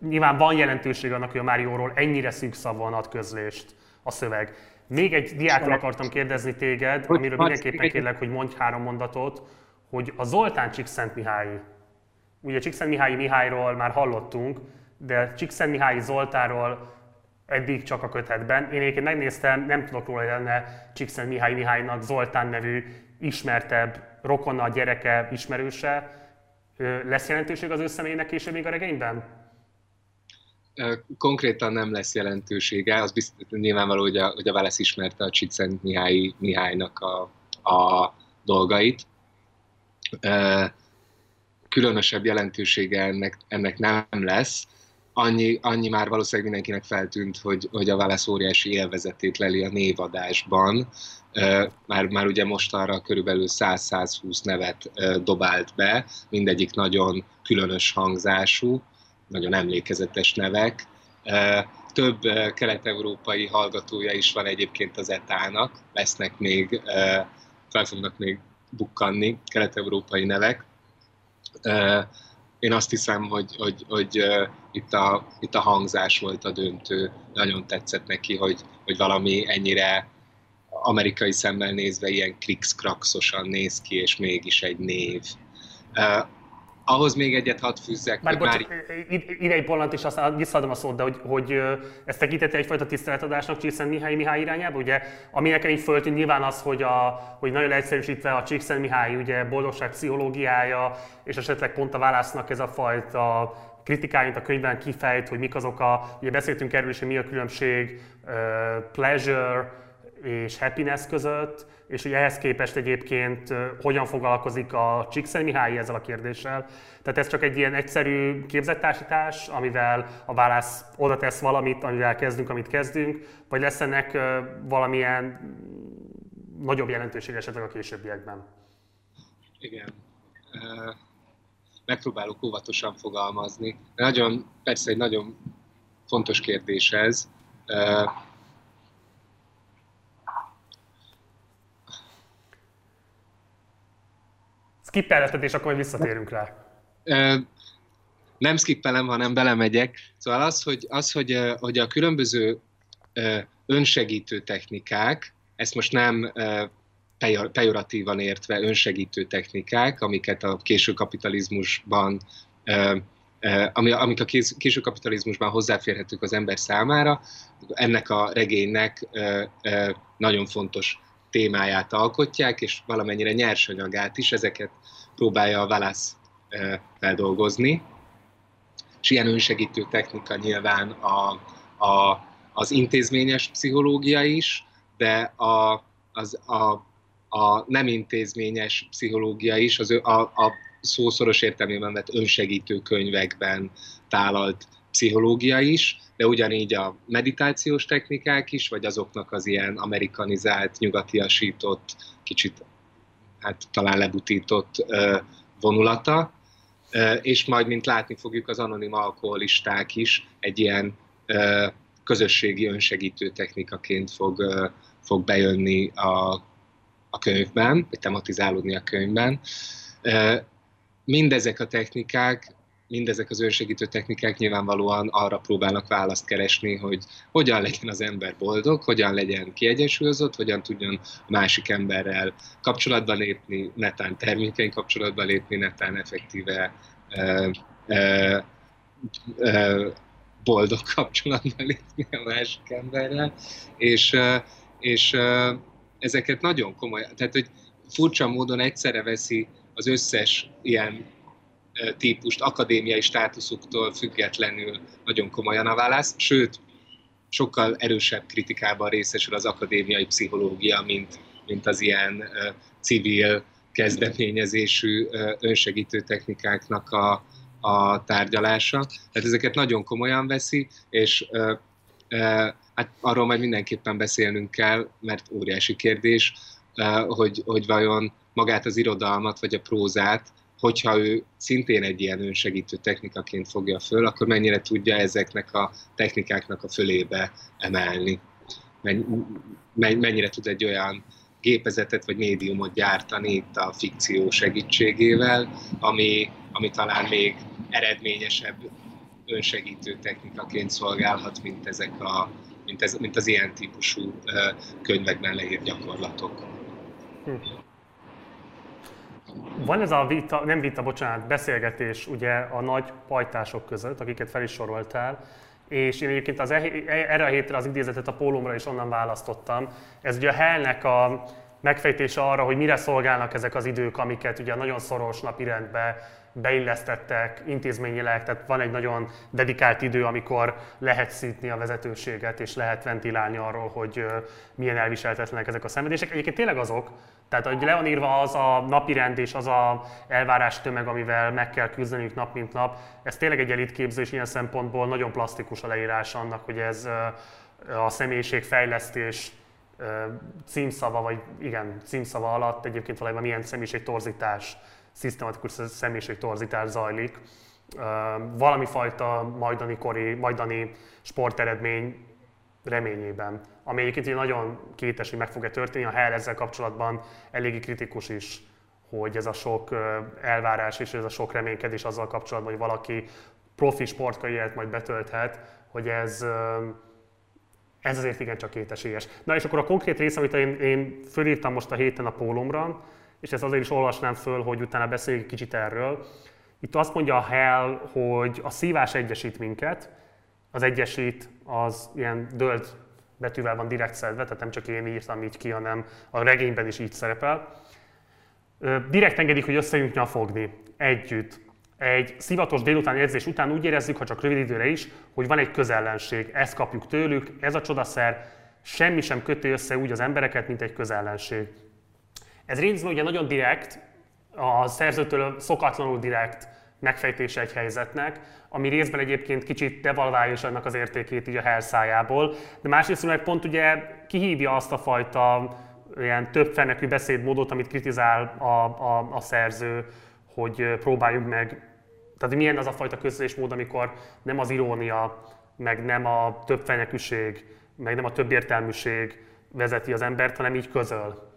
nyilván van jelentőség annak, hogy a Márióról ennyire szűkszavúan ad közlést a szöveg. Még egy diákról akartam kérdezni téged, amiről mindenképpen kérlek, hogy mondj három mondatot, hogy a Zoltán Csíkszent Mihály, ugye Csíkszent Mihály Mihályról már hallottunk, de Csíkszent Mihály Zoltáról eddig csak a kötetben. Én egyébként megnéztem, nem tudok róla, hogy lenne Csíkszent Mihály Mihálynak Zoltán nevű ismertebb rokona, gyereke, ismerőse. Lesz jelentőség az ő személynek később még a regényben? Konkrétan nem lesz jelentősége, az biztos, nyilvánvaló, hogy a, hogy a Válasz ismerte a Csíkszent Mihály, Mihálynak a, a dolgait különösebb jelentősége ennek, ennek nem lesz. Annyi, annyi már valószínűleg mindenkinek feltűnt, hogy, hogy a Válasz óriási élvezetét leli a névadásban. Már, már ugye most arra körülbelül 100-120 nevet dobált be, mindegyik nagyon különös hangzású, nagyon emlékezetes nevek. Több kelet-európai hallgatója is van egyébként az etának, lesznek még, fel fognak még bukkanni kelet-európai nevek. Én azt hiszem, hogy, hogy, hogy itt, a, itt a hangzás volt a döntő. Nagyon tetszett neki, hogy, hogy valami ennyire amerikai szemmel nézve ilyen krikszkrakszosan néz ki, és mégis egy név. Ahhoz még egyet hadd fűzzek. Már, bocs, már... ide egy pillanat, és aztán visszaadom a szót, de hogy, hogy ezt tekintette egyfajta tiszteletadásnak Csíkszent Mihály Mihály irányába, ugye? Ami nekem így föltűnt nyilván az, hogy, a, hogy nagyon egyszerűsítve a Csíkszent Mihály ugye boldogság pszichológiája, és esetleg pont a válasznak ez a fajta kritikáint a könyvben kifejt, hogy mik azok a, ugye beszéltünk erről is, hogy mi a különbség uh, pleasure és happiness között, és hogy ehhez képest egyébként hogyan foglalkozik a Csíkszer Mihály ezzel a kérdéssel. Tehát ez csak egy ilyen egyszerű képzettársítás, amivel a válasz oda tesz valamit, amivel kezdünk, amit kezdünk, vagy lesz ennek valamilyen nagyobb jelentőség esetleg a későbbiekben? Igen. Megpróbálok óvatosan fogalmazni. Nagyon, persze egy nagyon fontos kérdés ez Skippelheted, és akkor visszatérünk rá. Nem skippelem, hanem belemegyek. Szóval az, hogy, az, hogy, hogy a különböző önsegítő technikák, ezt most nem pejoratívan értve önsegítő technikák, amiket a késő kapitalizmusban ami, amik a késő kapitalizmusban hozzáférhetők az ember számára, ennek a regénynek nagyon fontos témáját alkotják, és valamennyire nyersanyagát is, ezeket próbálja a Válasz feldolgozni. És ilyen önsegítő technika nyilván a, a, az intézményes pszichológia is, de a, az, a a nem intézményes pszichológia is, az, a, a szószoros értelmében vett önsegítő könyvekben tálalt pszichológia is, de ugyanígy a meditációs technikák is, vagy azoknak az ilyen amerikanizált, nyugatiasított, kicsit hát talán lebutított vonulata, és majd, mint látni fogjuk, az anonim alkoholisták is egy ilyen közösségi önsegítő technikaként fog, fog bejönni a, a könyvben, vagy tematizálódni a könyvben. Mindezek a technikák mindezek az önsegítő technikák nyilvánvalóan arra próbálnak választ keresni, hogy hogyan legyen az ember boldog, hogyan legyen kiegyensúlyozott, hogyan tudjon másik emberrel kapcsolatba lépni, netán termékeny kapcsolatba lépni, netán effektíve ö, ö, ö, boldog kapcsolatba lépni a másik emberrel, és, és ezeket nagyon komoly, tehát hogy furcsa módon egyszerre veszi az összes ilyen típust akadémiai státuszuktól függetlenül nagyon komolyan a válasz, sőt, sokkal erősebb kritikában részesül az akadémiai pszichológia, mint, mint az ilyen civil kezdeményezésű önsegítő technikáknak a, a tárgyalása. Tehát ezeket nagyon komolyan veszi, és hát arról majd mindenképpen beszélnünk kell, mert óriási kérdés, hogy, hogy vajon magát az irodalmat vagy a prózát hogyha ő szintén egy ilyen önsegítő technikaként fogja föl, akkor mennyire tudja ezeknek a technikáknak a fölébe emelni. Mennyire tud egy olyan gépezetet vagy médiumot gyártani itt a fikció segítségével, ami, ami talán még eredményesebb önsegítő technikaként szolgálhat, mint, ezek a, mint, ez, mint az ilyen típusú könyvekben leírt gyakorlatok. Hm. Van ez a vita, nem vita, bocsánat, beszélgetés ugye a nagy pajtások között, akiket fel is soroltál, és én egyébként az, e- erre a hétre az idézetet a pólomra is onnan választottam. Ez ugye a Hellnek a megfejtése arra, hogy mire szolgálnak ezek az idők, amiket ugye nagyon szoros napirendbe beillesztettek intézményileg, tehát van egy nagyon dedikált idő, amikor lehet szítni a vezetőséget, és lehet ventilálni arról, hogy milyen elviseltetlenek ezek a szenvedések. Egyébként tényleg azok, tehát hogy le van írva az a napirend és az a elvárás tömeg, amivel meg kell küzdeniük nap mint nap, ez tényleg egy elitképző, és ilyen szempontból nagyon plastikus a leírás annak, hogy ez a személyiségfejlesztés címszava, vagy igen, címszava alatt egyébként valójában milyen személyiségtorzítás szisztematikus személyiségtorzítás zajlik. Valami fajta majdani kori, majdani sporteredmény reményében, ami egyébként nagyon kétes, hogy meg fog-e történni. A Hell ezzel kapcsolatban eléggé kritikus is, hogy ez a sok elvárás és ez a sok reménykedés azzal kapcsolatban, hogy valaki profi sportkarriert majd betölthet, hogy ez, ez azért igencsak kétesélyes. Na és akkor a konkrét rész, amit én, én fölírtam most a héten a pólomra, és ezt azért is olvasnám föl, hogy utána beszéljünk kicsit erről. Itt azt mondja a Hell, hogy a szívás egyesít minket, az egyesít az ilyen dölt betűvel van direkt szedve, tehát nem csak én írtam így ki, hanem a regényben is így szerepel. Direkt engedik, hogy összejünk nyafogni együtt. Egy szivatos délután érzés után úgy érezzük, ha csak rövid időre is, hogy van egy közellenség. Ezt kapjuk tőlük, ez a csodaszer, semmi sem köti össze úgy az embereket, mint egy közellenség. Ez részben ugye nagyon direkt, a szerzőtől szokatlanul direkt megfejtése egy helyzetnek, ami részben egyébként kicsit devalválja is annak az értékét így a herszájából, de másrészt meg pont ugye kihívja azt a fajta ilyen több fenekű beszédmódot, amit kritizál a, a, a szerző, hogy próbáljuk meg, tehát milyen az a fajta közlésmód, amikor nem az irónia, meg nem a több fenekűség, meg nem a több értelműség vezeti az embert, hanem így közöl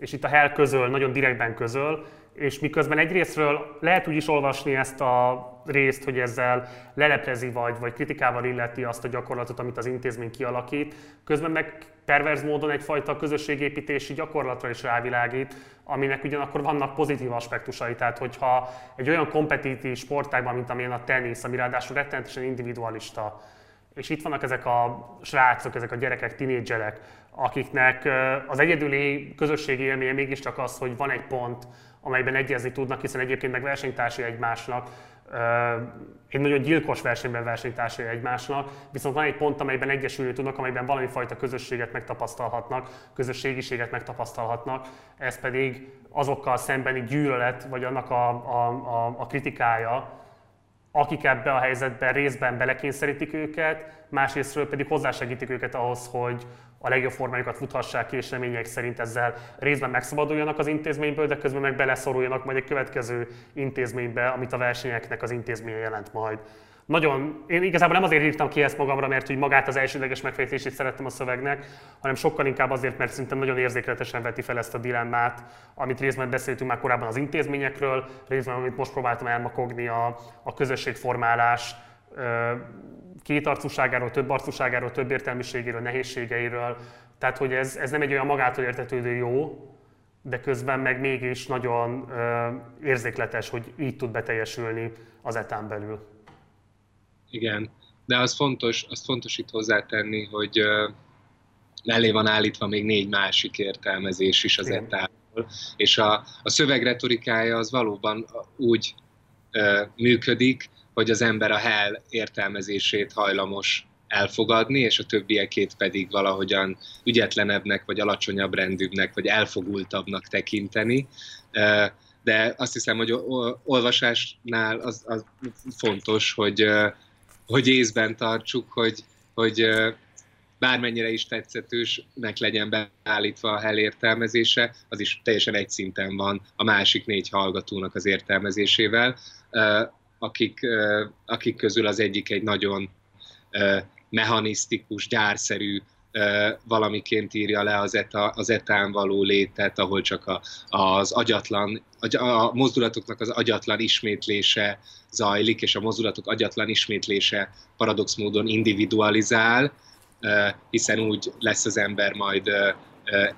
és itt a Hell közöl, nagyon direktben közöl, és miközben egyrésztről lehet úgy is olvasni ezt a részt, hogy ezzel leleplezi vagy, vagy kritikával illeti azt a gyakorlatot, amit az intézmény kialakít, közben meg perverz módon egyfajta közösségépítési gyakorlatra is rávilágít, aminek ugyanakkor vannak pozitív aspektusai. Tehát, hogyha egy olyan kompetitív sportágban, mint amilyen a tenisz, ami ráadásul rettenetesen individualista, és itt vannak ezek a srácok, ezek a gyerekek, tinédzserek, akiknek az egyedüli közösségi élménye mégiscsak az, hogy van egy pont, amelyben egyezni tudnak, hiszen egyébként meg versenytársai egymásnak, egy nagyon gyilkos versenyben versenytársai egymásnak, viszont van egy pont, amelyben egyesülni tudnak, amelyben valami fajta közösséget megtapasztalhatnak, közösségiséget megtapasztalhatnak, ez pedig azokkal szembeni gyűlölet, vagy annak a, a, a, a kritikája, akik ebbe a helyzetben részben belekényszerítik őket, másrésztről pedig hozzásegítik őket ahhoz, hogy a legjobb formájukat futhassák ki, és remények szerint ezzel részben megszabaduljanak az intézményből, de közben meg beleszoruljanak majd egy következő intézménybe, amit a versenyeknek az intézménye jelent majd. Nagyon, én igazából nem azért írtam ki ezt magamra, mert hogy magát az elsődleges megfejtését szerettem a szövegnek, hanem sokkal inkább azért, mert szerintem nagyon érzékletesen veti fel ezt a dilemmát, amit részben beszéltünk már korábban az intézményekről, részben amit most próbáltam elmakogni a, a közösségformálás kétarcúságáról, több arcúságáról, több értelmiségéről, nehézségeiről. Tehát, hogy ez, ez nem egy olyan magától értetődő jó, de közben meg mégis nagyon ö, érzékletes, hogy így tud beteljesülni az etán belül. Igen, de az fontos, az fontos itt hozzátenni, hogy ö, mellé van állítva még négy másik értelmezés is az etánból, és a, a szövegretorikája az valóban úgy ö, működik, hogy az ember a hell értelmezését hajlamos elfogadni, és a többiekét pedig valahogyan ügyetlenebbnek, vagy alacsonyabb rendűbbnek, vagy elfogultabbnak tekinteni. De azt hiszem, hogy olvasásnál az, az fontos, hogy, hogy észben tartsuk, hogy, hogy bármennyire is tetszetősnek legyen beállítva a hell értelmezése, az is teljesen egy szinten van a másik négy hallgatónak az értelmezésével akik, akik közül az egyik egy nagyon mechanisztikus, gyárszerű valamiként írja le az, eta, az etán való létet, ahol csak a, az agyatlan, a mozdulatoknak az agyatlan ismétlése zajlik, és a mozdulatok agyatlan ismétlése paradox módon individualizál, hiszen úgy lesz az ember majd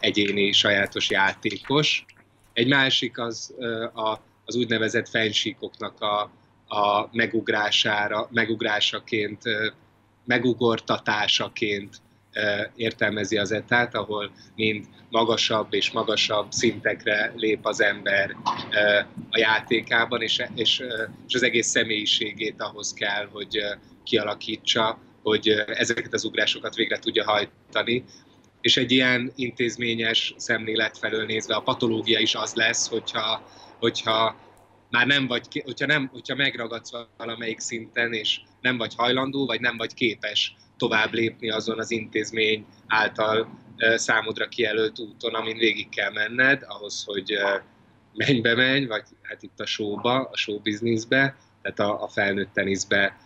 egyéni, sajátos játékos. Egy másik az az úgynevezett fensíkoknak a, a megugrására, megugrásaként, megugortatásaként értelmezi az etát, ahol mind magasabb és magasabb szintekre lép az ember a játékában, és, és, az egész személyiségét ahhoz kell, hogy kialakítsa, hogy ezeket az ugrásokat végre tudja hajtani. És egy ilyen intézményes szemlélet felől nézve a patológia is az lesz, hogyha, hogyha már nem vagy, hogyha, nem, hogyha megragadsz valamelyik szinten, és nem vagy hajlandó, vagy nem vagy képes tovább lépni azon az intézmény által számodra kijelölt úton, amin végig kell menned, ahhoz, hogy mennybe menj, vagy hát itt a showba, a show businessbe, tehát a, a felnőtt teniszbe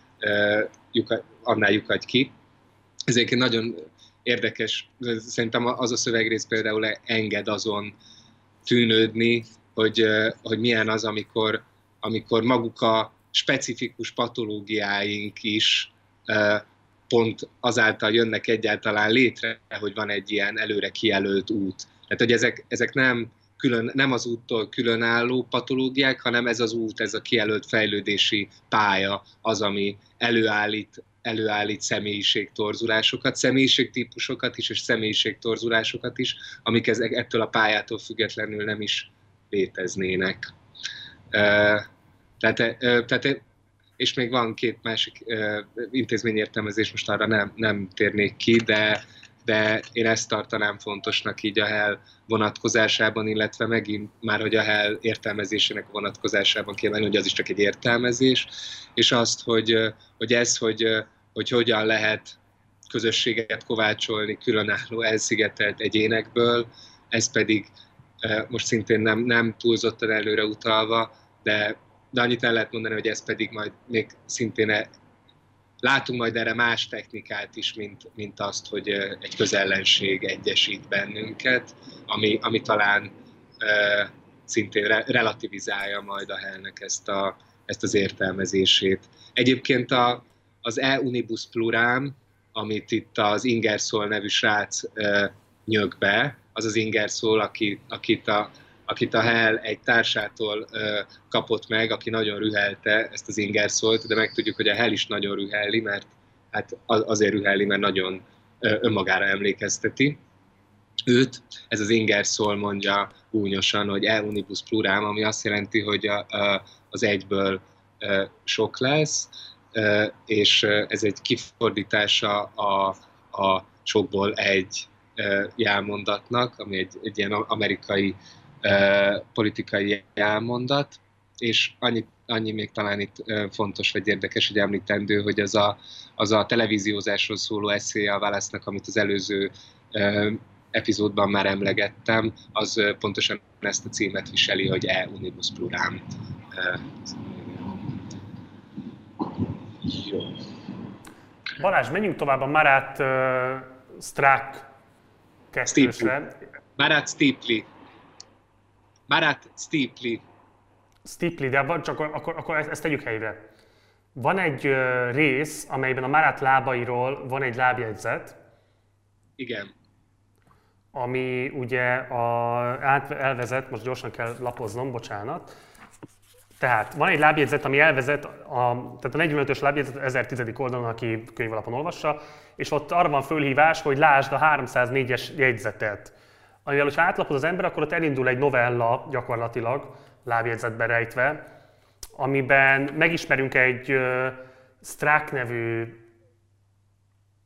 annál lyukadj ki. Ez egyébként nagyon érdekes, szerintem az a szövegrész például enged azon tűnődni, hogy, hogy milyen az, amikor, amikor maguk a specifikus patológiáink is pont azáltal jönnek egyáltalán létre, hogy van egy ilyen előre kijelölt út. Tehát, hogy ezek, ezek nem, külön, nem az úttól különálló patológiák, hanem ez az út, ez a kijelölt fejlődési pálya az, ami előállít, előállít személyiségtorzulásokat, személyiségtípusokat is, és személyiségtorzulásokat is, amik ezek, ettől a pályától függetlenül nem is léteznének. Tehát, tehát, és még van két másik intézményértelmezés, most arra nem, nem térnék ki, de, de én ezt tartanám fontosnak így a HEL vonatkozásában, illetve megint már, hogy a HEL értelmezésének vonatkozásában kiemelni, hogy az is csak egy értelmezés, és azt, hogy, hogy ez, hogy, hogy hogyan lehet közösséget kovácsolni különálló, elszigetelt egyénekből, ez pedig most szintén nem, nem túlzottan előre utalva, de, de annyit el lehet mondani, hogy ez pedig majd még szintén e, látunk majd erre más technikát is, mint, mint azt, hogy egy közellenség egyesít bennünket, ami, ami talán e, szintén re, relativizálja majd a helnek ezt, a, ezt az értelmezését. Egyébként a, az E-Unibus Plurám, amit itt az Ingersoll nevű srác e, nyög be, az az inger szól, aki, akit, a, akit a Hell egy társától ö, kapott meg, aki nagyon rühelte ezt az inger szólt, de megtudjuk, hogy a Hell is nagyon rühelli, mert hát azért rühelli, mert nagyon ö, önmagára emlékezteti őt. Ez az inger szól mondja gúnyosan, hogy e unibus plurám, ami azt jelenti, hogy a, a, az egyből sok lesz, és ez egy kifordítása a, a sokból egy jelmondatnak, ami egy, egy ilyen amerikai politikai jelmondat, és annyi, annyi még talán itt fontos vagy érdekes, hogy említendő, hogy az a, az a televíziózásról szóló eszély a válasznak, amit az előző epizódban már emlegettem, az pontosan ezt a címet viseli, hogy E Unibus Pluram. Balázs, menjünk tovább a Marat uh, Strack kettősre. Marat Steeply. Marat Steeply. Steeply, de csak akkor, akkor ezt, ezt tegyük helyre. Van egy rész, amelyben a Marat lábairól van egy lábjegyzet. Igen. Ami ugye a, át, elvezet, most gyorsan kell lapoznom, bocsánat, tehát van egy lábjegyzet, ami elvezet, a, tehát a 45-ös lábjegyzet 1010. oldalon, aki könyvalapon olvassa, és ott arra van fölhívás, hogy lásd a 304-es jegyzetet. Amivel, hogyha átlapoz az ember, akkor ott elindul egy novella gyakorlatilag, lábjegyzetbe rejtve, amiben megismerünk egy uh, Strack nevű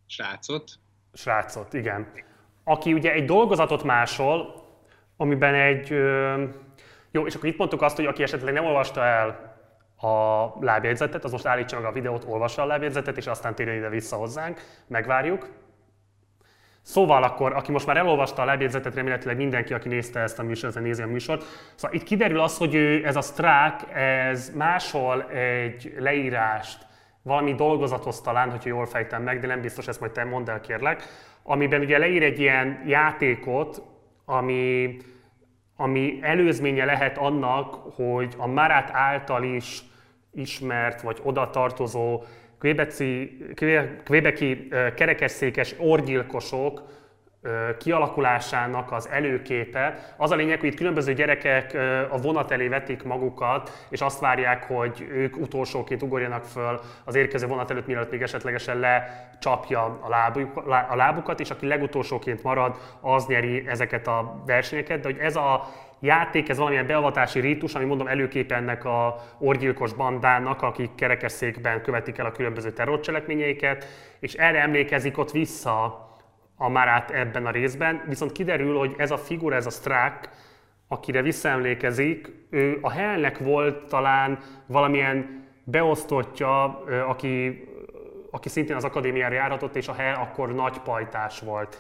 srácot. Srácot, igen. Aki ugye egy dolgozatot másol, amiben egy uh, jó, és akkor itt mondtuk azt, hogy aki esetleg nem olvasta el a lábjegyzetet, az most állítsa meg a videót, olvassa a lábjegyzetet, és aztán térjen ide vissza hozzánk, megvárjuk. Szóval akkor, aki most már elolvasta a lábjegyzetet, remélhetőleg mindenki, aki nézte ezt a műsort, nézi a műsort. Szóval itt kiderül az, hogy ő, ez a strák, ez máshol egy leírást, valami dolgozathoz talán, hogyha jól fejtem meg, de nem biztos, ezt majd te mondd el kérlek, amiben ugye leír egy ilyen játékot, ami ami előzménye lehet annak, hogy a Marat által is ismert vagy oda tartozó kvébeki kerekesszékes orgyilkosok kialakulásának az előképe. Az a lényeg, hogy itt különböző gyerekek a vonat elé vetik magukat, és azt várják, hogy ők utolsóként ugorjanak föl az érkező vonat előtt, mielőtt még esetlegesen lecsapja a, lábuk, a lábukat, és aki legutolsóként marad, az nyeri ezeket a versenyeket. De hogy ez a játék, ez valamilyen beavatási rítus, ami mondom előképe ennek a orgyilkos bandának, akik kerekesszékben követik el a különböző terrorcselekményeiket, és erre emlékezik ott vissza a Marát ebben a részben, viszont kiderül, hogy ez a figura, ez a Strack, akire visszaemlékezik, ő a Hellnek volt talán valamilyen beosztottja, aki, aki szintén az akadémiára járatott, és a Hell akkor nagy pajtás volt.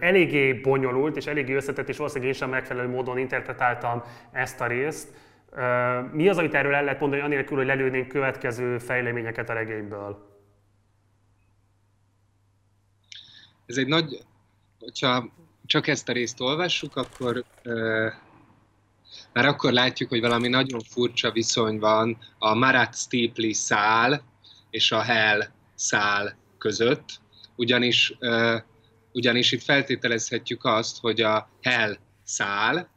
Eléggé bonyolult és eléggé összetett, és valószínűleg én sem megfelelő módon interpretáltam ezt a részt. Mi az, amit erről el lehet mondani, anélkül, hogy lelőnénk következő fejleményeket a regényből? Ez egy nagy, hogyha csak ezt a részt olvassuk, akkor uh, már akkor látjuk, hogy valami nagyon furcsa viszony van a Marat Steeply szál és a Hell szál között, ugyanis, uh, ugyanis itt feltételezhetjük azt, hogy a Hell szál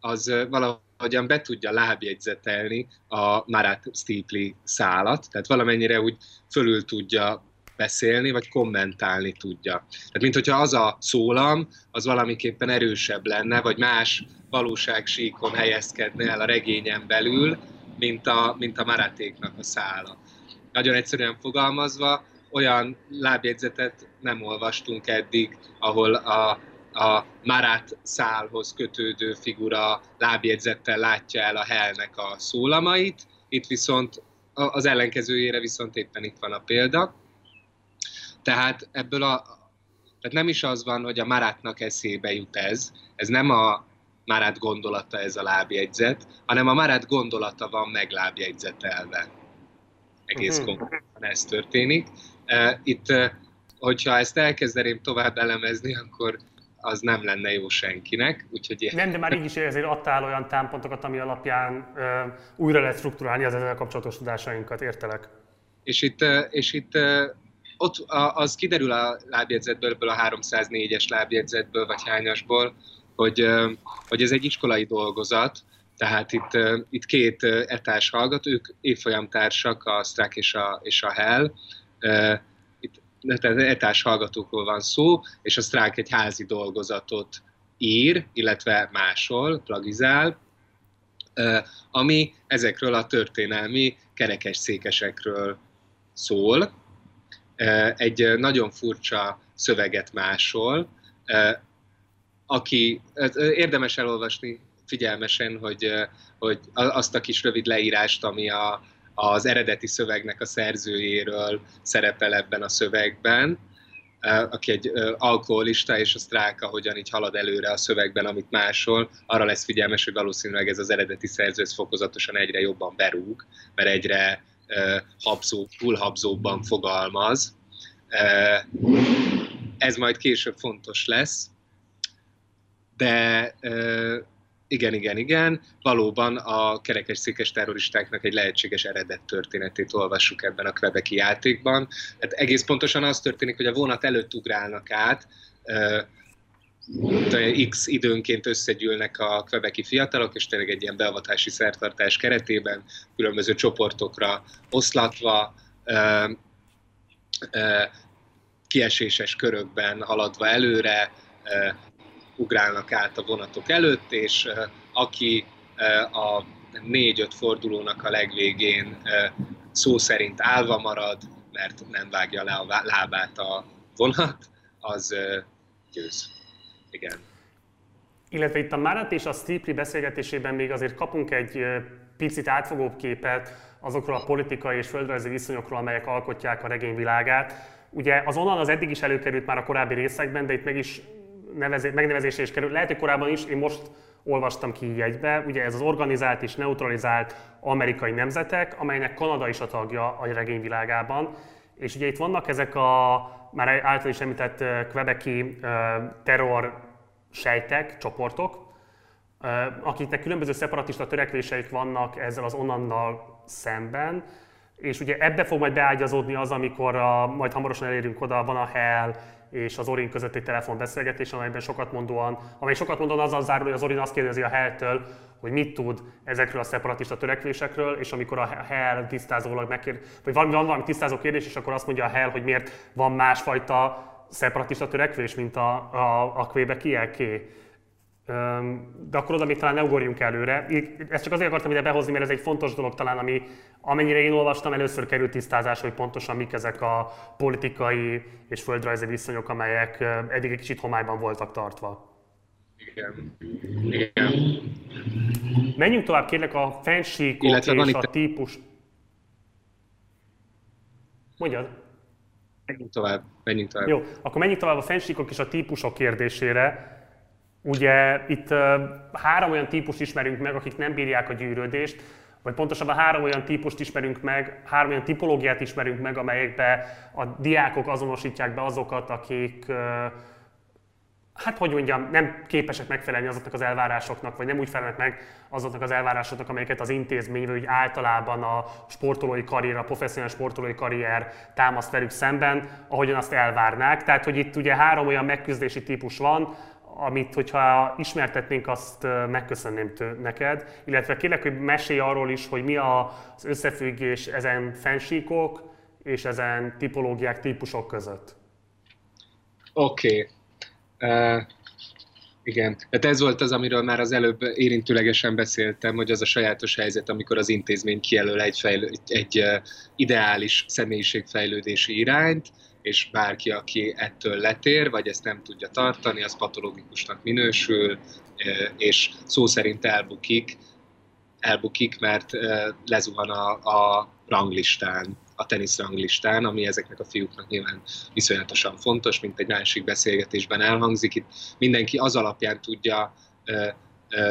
az uh, valahogyan be tudja lábjegyzetelni a Marat Steeply szálat, tehát valamennyire úgy fölül tudja beszélni, vagy kommentálni tudja. Tehát, mint hogyha az a szólam, az valamiképpen erősebb lenne, vagy más valóságsíkon helyezkedne el a regényen belül, mint a, mint a maratéknak a szála. Nagyon egyszerűen fogalmazva, olyan lábjegyzetet nem olvastunk eddig, ahol a, a Marat szálhoz kötődő figura lábjegyzettel látja el a helnek a szólamait, itt viszont az ellenkezőjére viszont éppen itt van a példa. Tehát ebből a, tehát nem is az van, hogy a Marátnak eszébe jut ez, ez nem a Marát gondolata ez a lábjegyzet, hanem a Marát gondolata van meglábjegyzetelve. Egész uh-huh. konkrétan ez történik. Itt, hogyha ezt elkezdeném tovább elemezni, akkor az nem lenne jó senkinek. Úgyhogy nem, de már így is ezért adtál olyan támpontokat, ami alapján uh, újra lehet struktúrálni az ezzel kapcsolatos tudásainkat, értelek? És itt, és itt ott az kiderül a lábjegyzetből, ebből a 304-es lábjegyzetből, vagy hányasból, hogy, hogy ez egy iskolai dolgozat, tehát itt, itt két etás hallgat, ők évfolyamtársak, a Strack és a, és a Hell. Itt tehát etás hallgatókról van szó, és a Strack egy házi dolgozatot ír, illetve másol, plagizál, ami ezekről a történelmi kerekes székesekről szól. Egy nagyon furcsa szöveget másol, aki érdemes elolvasni figyelmesen, hogy, hogy azt a kis rövid leírást, ami a, az eredeti szövegnek a szerzőjéről szerepel ebben a szövegben, aki egy alkoholista, és a sztráka hogyan így halad előre a szövegben, amit másol, arra lesz figyelmes, hogy valószínűleg ez az eredeti szerző fokozatosan egyre jobban berúg, mert egyre habzó, túlhabzóbban fogalmaz. Ez majd később fontos lesz, de igen, igen, igen, valóban a kerekes székes terroristáknak egy lehetséges eredet történetét olvassuk ebben a kvebeki játékban. Hát egész pontosan az történik, hogy a vonat előtt ugrálnak át, X időnként összegyűlnek a kvebeki fiatalok, és tényleg egy ilyen beavatási szertartás keretében különböző csoportokra oszlatva, kieséses körökben haladva előre, ugrálnak át a vonatok előtt, és aki a négy-öt fordulónak a legvégén szó szerint állva marad, mert nem vágja le a lábát a vonat, az győz. Igen. Illetve itt a Marat és a Stipri beszélgetésében még azért kapunk egy picit átfogóbb képet azokról a politikai és földrajzi viszonyokról, amelyek alkotják a regény világát. Ugye az onnan az eddig is előkerült már a korábbi részekben, de itt meg is nevezé, megnevezésre is kerül. Lehet, hogy korábban is, én most olvastam ki így egybe. Ugye ez az organizált és neutralizált amerikai nemzetek, amelynek Kanada is a tagja a regényvilágában. És ugye itt vannak ezek a már által is említett kvebeki terror sejtek, csoportok, akiknek különböző szeparatista törekvéseik vannak ezzel az onnannal szemben, és ugye ebbe fog majd beágyazódni az, amikor a, majd hamarosan elérünk oda, van a Hell, és az Orin közötti telefonbeszélgetés, amelyben sokat mondóan, amely sokat mondóan azzal zárul, hogy az Orin azt kérdezi a Hell-től, hogy mit tud ezekről a szeparatista törekvésekről, és amikor a Hell tisztázólag megkér, vagy van, van valami tisztázó kérdés, és akkor azt mondja a Hell, hogy miért van másfajta szeparatista törekvés, mint a, a, a Quebekielké. De akkor oda még talán ne ugorjunk előre. Ezt csak azért akartam ide behozni, mert ez egy fontos dolog talán, ami amennyire én olvastam, először került tisztázás, hogy pontosan mik ezek a politikai és földrajzi viszonyok, amelyek eddig egy kicsit homályban voltak tartva. Igen. Igen. Menjünk tovább, kérlek, a fensíkok és a típus... Mondjad. Menjünk tovább, menjünk tovább. Jó, akkor menjünk tovább a fensíkok és a típusok kérdésére. Ugye itt uh, három olyan típust ismerünk meg, akik nem bírják a gyűrődést, vagy pontosabban három olyan típust ismerünk meg, három olyan tipológiát ismerünk meg, amelyekbe a diákok azonosítják be azokat, akik uh, hát hogy mondjam, nem képesek megfelelni azoknak az elvárásoknak, vagy nem úgy felelnek meg azoknak az elvárásoknak, amelyeket az intézmény, vagy általában a sportolói karrier, a professzionális sportolói karrier támaszt velük szemben, ahogyan azt elvárnák. Tehát, hogy itt ugye három olyan megküzdési típus van, amit, hogyha ismertetnénk, azt megköszönném neked, illetve kérlek, hogy mesélj arról is, hogy mi az összefüggés ezen fensíkok és ezen tipológiák, típusok között. Oké. Okay. Igen, tehát ez volt az, amiről már az előbb érintőlegesen beszéltem, hogy az a sajátos helyzet, amikor az intézmény kijelöl egy, fejlő, egy uh, ideális személyiségfejlődési irányt, és bárki, aki ettől letér, vagy ezt nem tudja tartani, az patológikusnak minősül, és szó szerint elbukik, elbukik, mert lezuhan a, a ranglistán, a tenisz ranglistán, ami ezeknek a fiúknak nyilván viszonyatosan fontos, mint egy másik beszélgetésben elhangzik. Itt mindenki az alapján tudja ö, ö,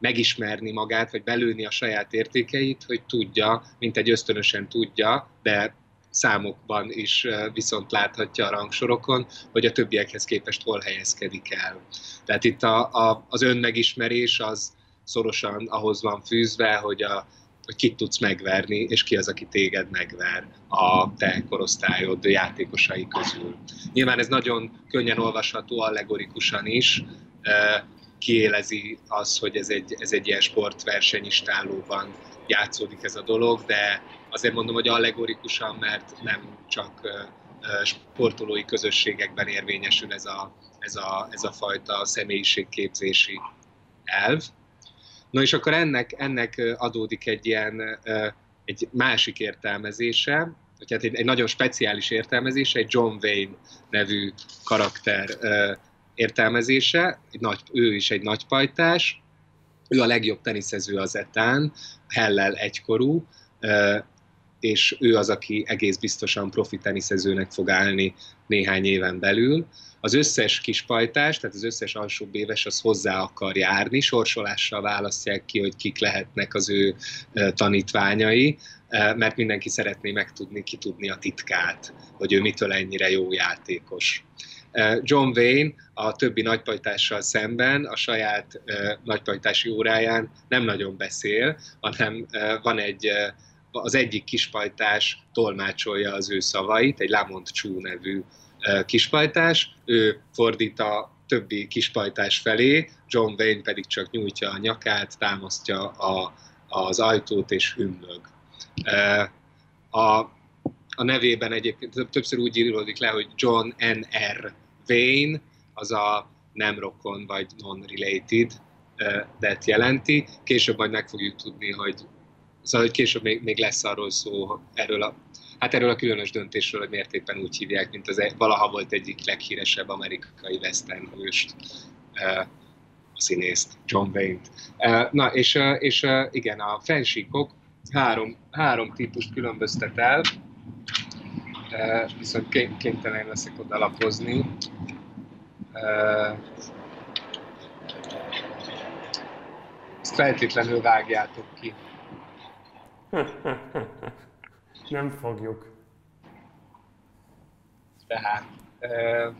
megismerni magát, vagy belőni a saját értékeit, hogy tudja, mint egy ösztönösen tudja, de számokban is viszont láthatja a rangsorokon, hogy a többiekhez képest hol helyezkedik el. Tehát itt a, a, az önmegismerés az szorosan ahhoz van fűzve, hogy a, hogy kit tudsz megverni, és ki az, aki téged megver a te korosztályod játékosai közül. Nyilván ez nagyon könnyen olvasható allegorikusan is, kiélezi az, hogy ez egy, ez egy ilyen sportversenyistálóban játszódik ez a dolog, de azért mondom, hogy allegorikusan, mert nem csak sportolói közösségekben érvényesül ez a, ez a, ez a fajta személyiségképzési elv. No és akkor ennek, ennek adódik egy ilyen egy másik értelmezése, tehát egy, egy nagyon speciális értelmezése, egy John Wayne nevű karakter értelmezése, egy nagy, ő is egy nagy pajtás, ő a legjobb teniszező az etán, Hellel egykorú, és ő az, aki egész biztosan profi teniszezőnek fog állni néhány éven belül. Az összes kispajtás, tehát az összes alsóbb éves az hozzá akar járni, sorsolással választják ki, hogy kik lehetnek az ő tanítványai, mert mindenki szeretné megtudni, kitudni a titkát, hogy ő mitől ennyire jó játékos. John Wayne a többi nagypajtással szemben a saját nagypajtási óráján nem nagyon beszél, hanem van egy az egyik kispajtás tolmácsolja az ő szavait, egy Lamont Chu nevű kispajtás, ő fordít a többi kispajtás felé, John Wayne pedig csak nyújtja a nyakát, támasztja a, az ajtót és hümmög. A, a nevében egyébként többször úgy íródik le, hogy John N.R. Wayne, az a nem rokon vagy non-related, de jelenti. Később majd meg fogjuk tudni, hogy Szóval, hogy később még, még lesz arról szó, erről a, hát erről a különös döntésről, hogy miért éppen úgy hívják, mint az e, valaha volt egyik leghíresebb amerikai western hőst, a színészt, John Wayne-t. Na, és, és igen, a fensíkok három, három típust különböztet el, viszont kénytelen leszek oda lapozni. Ezt feltétlenül vágjátok ki. Nem fogjuk. Tehát, uh,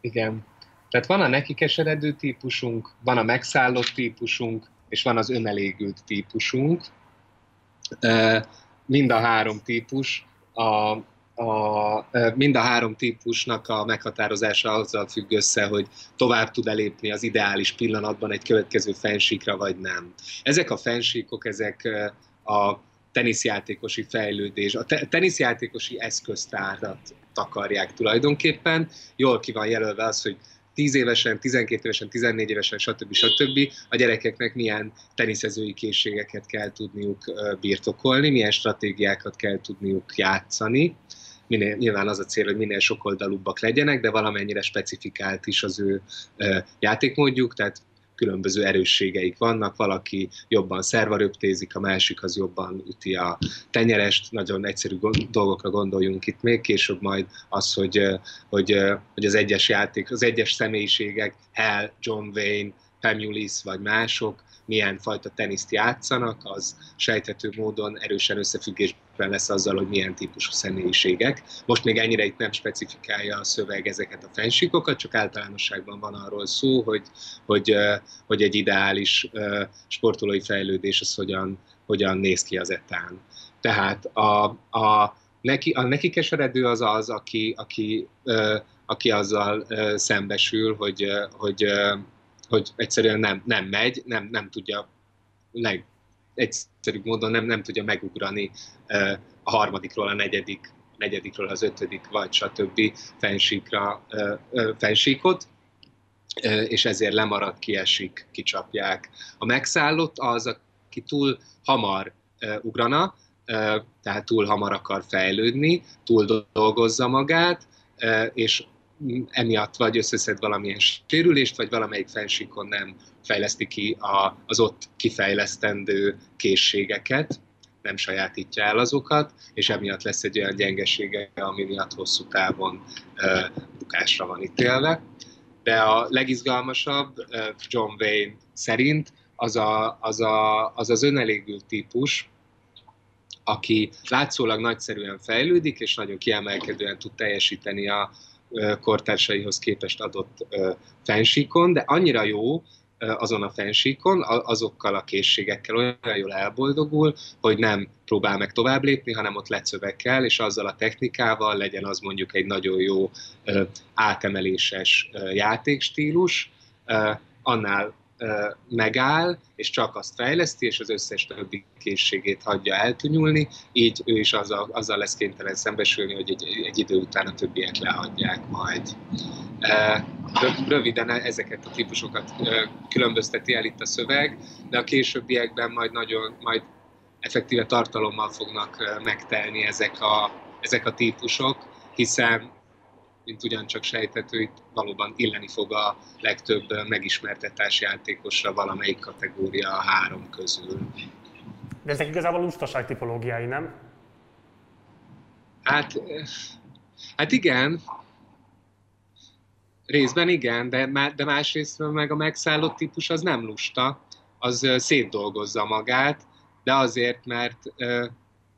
igen. Tehát van a neki keseredő típusunk, van a megszállott típusunk, és van az önelégült típusunk. Mind a három típus a a, mind a három típusnak a meghatározása azzal függ össze, hogy tovább tud elépni az ideális pillanatban egy következő fensíkra, vagy nem. Ezek a fensíkok, ezek a teniszjátékosi fejlődés, a teniszjátékosi eszköztárat takarják tulajdonképpen. Jól ki van jelölve az, hogy 10 évesen, 12 évesen, 14 évesen, stb. stb. a gyerekeknek milyen teniszezői készségeket kell tudniuk birtokolni, milyen stratégiákat kell tudniuk játszani minél, nyilván az a cél, hogy minél sokoldalúbbak legyenek, de valamennyire specifikált is az ő játékmódjuk, tehát különböző erősségeik vannak, valaki jobban szervaröptézik, a másik az jobban üti a tenyerest, nagyon egyszerű dolgokra gondoljunk itt még, később majd az, hogy, hogy, hogy az egyes játék, az egyes személyiségek, Hell, John Wayne, Pemulis vagy mások, milyen fajta teniszt játszanak, az sejthető módon erősen összefüggésben lesz azzal, hogy milyen típusú személyiségek. Most még ennyire itt nem specifikálja a szöveg ezeket a fensíkokat, csak általánosságban van arról szó, hogy, hogy, hogy egy ideális sportolói fejlődés az hogyan, hogyan néz ki az etán. Tehát a, a, neki, a neki keseredő az az, aki, aki, aki azzal szembesül, hogy, hogy hogy egyszerűen nem, nem megy, nem, nem tudja leg, egyszerűbb módon nem, nem tudja megugrani a harmadikról a negyedik, negyedikről az ötödik, vagy stb. fensíkra, fensíkot, és ezért lemarad, kiesik, kicsapják. A megszállott az, aki túl hamar ugrana, tehát túl hamar akar fejlődni, túl dolgozza magát, és emiatt vagy összeszed valamilyen sérülést, vagy valamelyik fensíkon nem fejleszti ki a, az ott kifejlesztendő készségeket, nem sajátítja el azokat, és emiatt lesz egy olyan gyengesége, ami miatt hosszú távon bukásra van ítélve. De a legizgalmasabb John Wayne szerint az a, az, a, az, az önelégült típus, aki látszólag nagyszerűen fejlődik, és nagyon kiemelkedően tud teljesíteni a, kortársaihoz képest adott fensíkon, de annyira jó azon a fensíkon, azokkal a készségekkel olyan jól elboldogul, hogy nem próbál meg tovább lépni, hanem ott lecövekkel, és azzal a technikával legyen az mondjuk egy nagyon jó átemeléses játékstílus, annál megáll, és csak azt fejleszti, és az összes többi készségét hagyja eltűnülni, így ő is azzal, azzal lesz kénytelen szembesülni, hogy egy, egy idő után a többiek lehagyják majd. Röviden ezeket a típusokat különbözteti el itt a szöveg, de a későbbiekben majd nagyon, majd effektíve tartalommal fognak megtelni ezek a, ezek a típusok, hiszen mint ugyancsak sejthető, itt valóban illeni fog a legtöbb megismertetás játékosra valamelyik kategória a három közül. De ezek igazából lustaság tipológiái, nem? Hát, hát igen, részben igen, de, de másrészt meg a megszállott típus az nem lusta, az szétdolgozza magát, de azért, mert eh,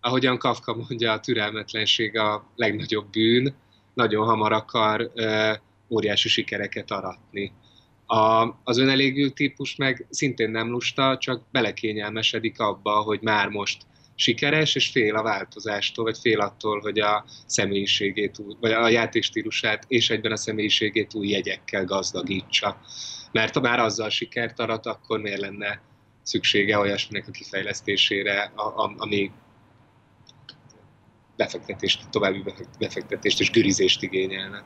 ahogyan Kafka mondja, a türelmetlenség a legnagyobb bűn, nagyon hamar akar óriási sikereket aratni. A, az önelégű típus meg szintén nem lusta, csak belekényelmesedik abba, hogy már most sikeres, és fél a változástól, vagy fél attól, hogy a személyiségét, vagy a játékstílusát és egyben a személyiségét új jegyekkel gazdagítsa. Mert ha már azzal sikert arat, akkor miért lenne szüksége olyasminek a kifejlesztésére, ami befektetést, további befektetést és gürizést igényelne.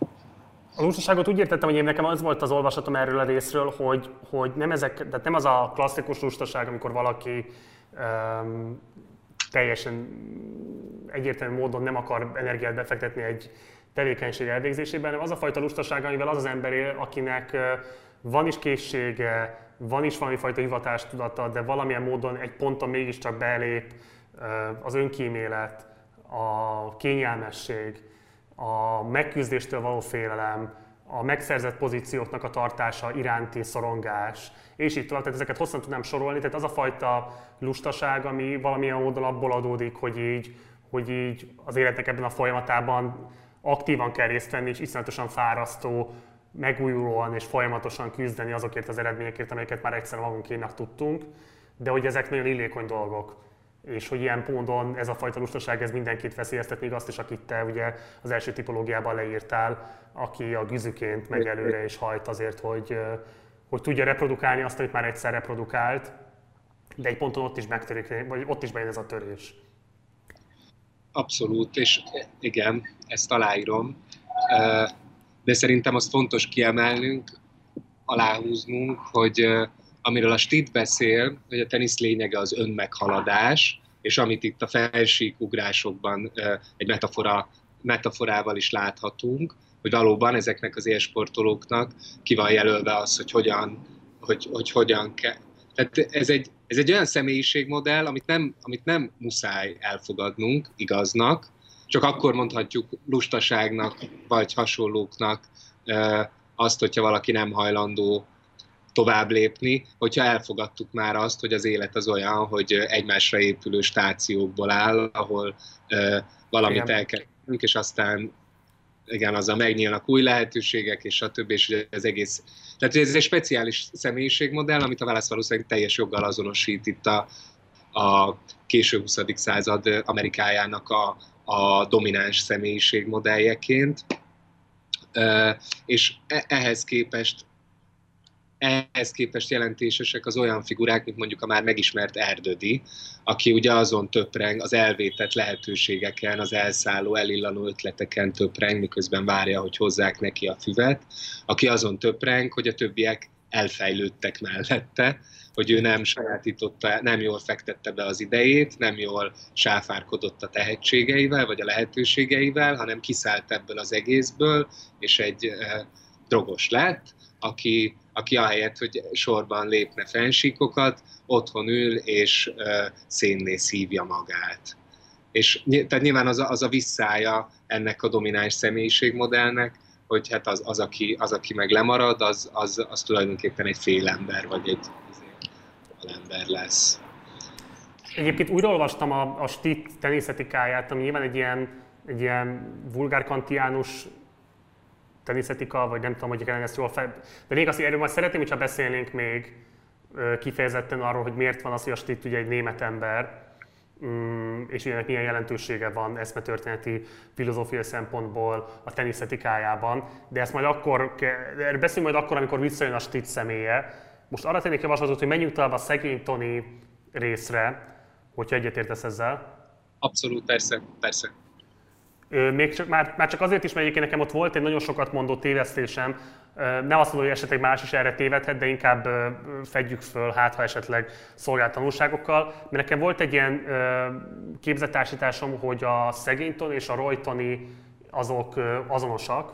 A lustaságot úgy értettem, hogy én nekem az volt az olvasatom erről a részről, hogy, hogy nem, ezek, tehát nem az a klasszikus lustaság, amikor valaki um, teljesen egyértelmű módon nem akar energiát befektetni egy tevékenység elvégzésében, hanem az a fajta lustaság, amivel az az ember él, akinek van is készsége, van is valami fajta hivatástudata, de valamilyen módon egy ponton mégiscsak belép az önkímélet, a kényelmesség, a megküzdéstől való félelem, a megszerzett pozícióknak a tartása iránti szorongás, és így tovább. Tehát ezeket hosszan tudnám sorolni. Tehát az a fajta lustaság, ami valamilyen módon abból adódik, hogy így, hogy így az életnek ebben a folyamatában aktívan kell részt venni, és iszonyatosan fárasztó, megújulóan és folyamatosan küzdeni azokért az eredményekért, amelyeket már egyszer magunkénak tudtunk, de hogy ezek nagyon illékony dolgok és hogy ilyen módon ez a fajta lustaság ez mindenkit veszélyeztet, még azt is, akit te ugye az első tipológiában leírtál, aki a güzüként megy előre és hajt azért, hogy, hogy tudja reprodukálni azt, amit már egyszer reprodukált, de egy ponton ott is megtörik, vagy ott is bejön ez a törés. Abszolút, és igen, ezt aláírom. De szerintem azt fontos kiemelnünk, aláhúznunk, hogy amiről a Stid beszél, hogy a tenisz lényege az önmeghaladás, és amit itt a felsíkugrásokban egy metafora, metaforával is láthatunk, hogy valóban ezeknek az élsportolóknak ki van jelölve az, hogy hogyan, hogy, hogy hogyan kell. Tehát ez egy, ez egy olyan személyiségmodell, amit nem, amit nem muszáj elfogadnunk igaznak, csak akkor mondhatjuk lustaságnak, vagy hasonlóknak azt, hogyha valaki nem hajlandó tovább lépni, hogyha elfogadtuk már azt, hogy az élet az olyan, hogy egymásra épülő stációkból áll, ahol uh, valamit igen. el kell és aztán igen, azzal megnyílnak új lehetőségek, és a többi, és az egész... Tehát ez egy speciális személyiségmodell, amit a válasz valószínűleg teljes joggal azonosít itt a, a késő 20. század Amerikájának a, a domináns személyiségmodelljeként. És e, ehhez képest ehhez képest jelentésesek az olyan figurák, mint mondjuk a már megismert Erdödi, aki ugye azon töpreng, az elvétett lehetőségeken, az elszálló, elillanó ötleteken töpreng, miközben várja, hogy hozzák neki a füvet, aki azon töpreng, hogy a többiek elfejlődtek mellette, hogy ő nem sajátította, nem jól fektette be az idejét, nem jól sáfárkodott a tehetségeivel, vagy a lehetőségeivel, hanem kiszállt ebből az egészből, és egy eh, drogos lett, aki aki ahelyett, hogy sorban lépne fensíkokat, otthon ül és uh, szénné szívja magát. És tehát nyilván az a, az a visszája ennek a domináns személyiségmodellnek, hogy hát az, az, aki, az aki meg lemarad, az, az, az tulajdonképpen egy félember, vagy egy ember lesz. Egyébként újra olvastam a, a Stitt teniszetikáját, ami nyilván egy ilyen, egy ilyen vulgárkantiánus teniszetika, vagy nem tudom, hogy kellene ezt jól fel... De még azt, erről majd szeretném, hogyha beszélnénk még kifejezetten arról, hogy miért van az, hogy a ugye egy német ember, mm, és ennek milyen jelentősége van eszmetörténeti filozófiai szempontból a teniszetikájában, de ezt majd akkor, erről beszélünk majd akkor, amikor visszajön a Stitt személye. Most arra tennék javaslatot, hogy menjünk tovább a szegény Tony részre, hogyha egyetértesz ezzel. Abszolút, persze, persze. Még csak, már, már csak azért is, mert egyébként nekem ott volt egy nagyon sokat mondó tévesztésem, nem azt mondom, hogy esetleg más is erre tévedhet, de inkább fedjük föl, hát ha esetleg szolgált tanulságokkal. Mert nekem volt egy ilyen képzettársításom, hogy a szegényton és a rojtoni azok azonosak,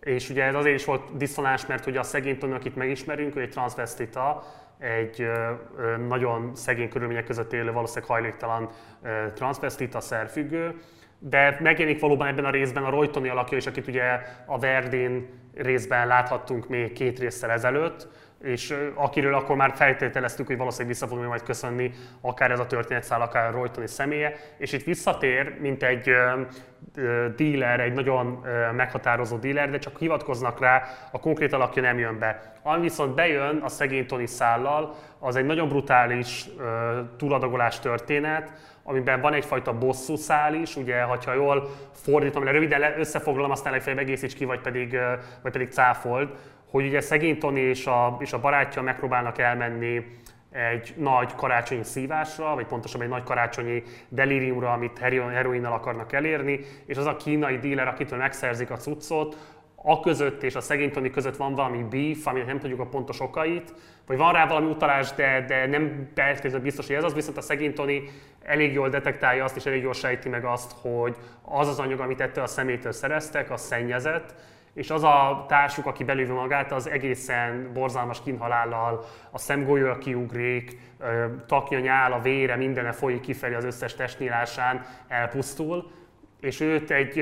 és ugye ez azért is volt diszonáns, mert ugye a szegényton, akit megismerünk, ő egy transvestita, egy nagyon szegény körülmények között élő, valószínűleg hajléktalan transvestita szerfüggő, de megjelenik valóban ebben a részben a Roytoni alakja is, akit ugye a Verdin részben láthattunk még két résszel ezelőtt, és akiről akkor már feltételeztük, hogy valószínűleg vissza fogunk majd köszönni akár ez a történetszál, akár a Roytoni személye, és itt visszatér, mint egy dealer, egy nagyon meghatározó dealer, de csak hivatkoznak rá, a konkrét alakja nem jön be. Ami viszont bejön a szegény Tony szállal, az egy nagyon brutális túladagolás történet, amiben van egyfajta bosszú szál is, ugye, ha jól fordítom, le röviden összefoglalom, aztán legfeljebb egészíts ki, vagy pedig, vagy pedig cáfold, hogy ugye szegény Tony és a, és a barátja megpróbálnak elmenni egy nagy karácsonyi szívásra, vagy pontosabban egy nagy karácsonyi delíriumra, amit heroinnal akarnak elérni, és az a kínai díler, akitől megszerzik a cuccot, a között és a szegény Tony között van valami beef, amit nem tudjuk a pontos okait, vagy van rá valami utalás, de, de nem feltétlenül biztos, hogy ez az, viszont a szegény Tony elég jól detektálja azt, és elég jól sejti meg azt, hogy az az anyag, amit ettől a szemétől szereztek, az szennyezett, és az a társuk, aki belőve magát, az egészen borzalmas kínhalállal, a szemgolyója kiugrik, taknya, nyál, a vére, mindene folyik kifelé az összes testnyílásán, elpusztul, és őt egy,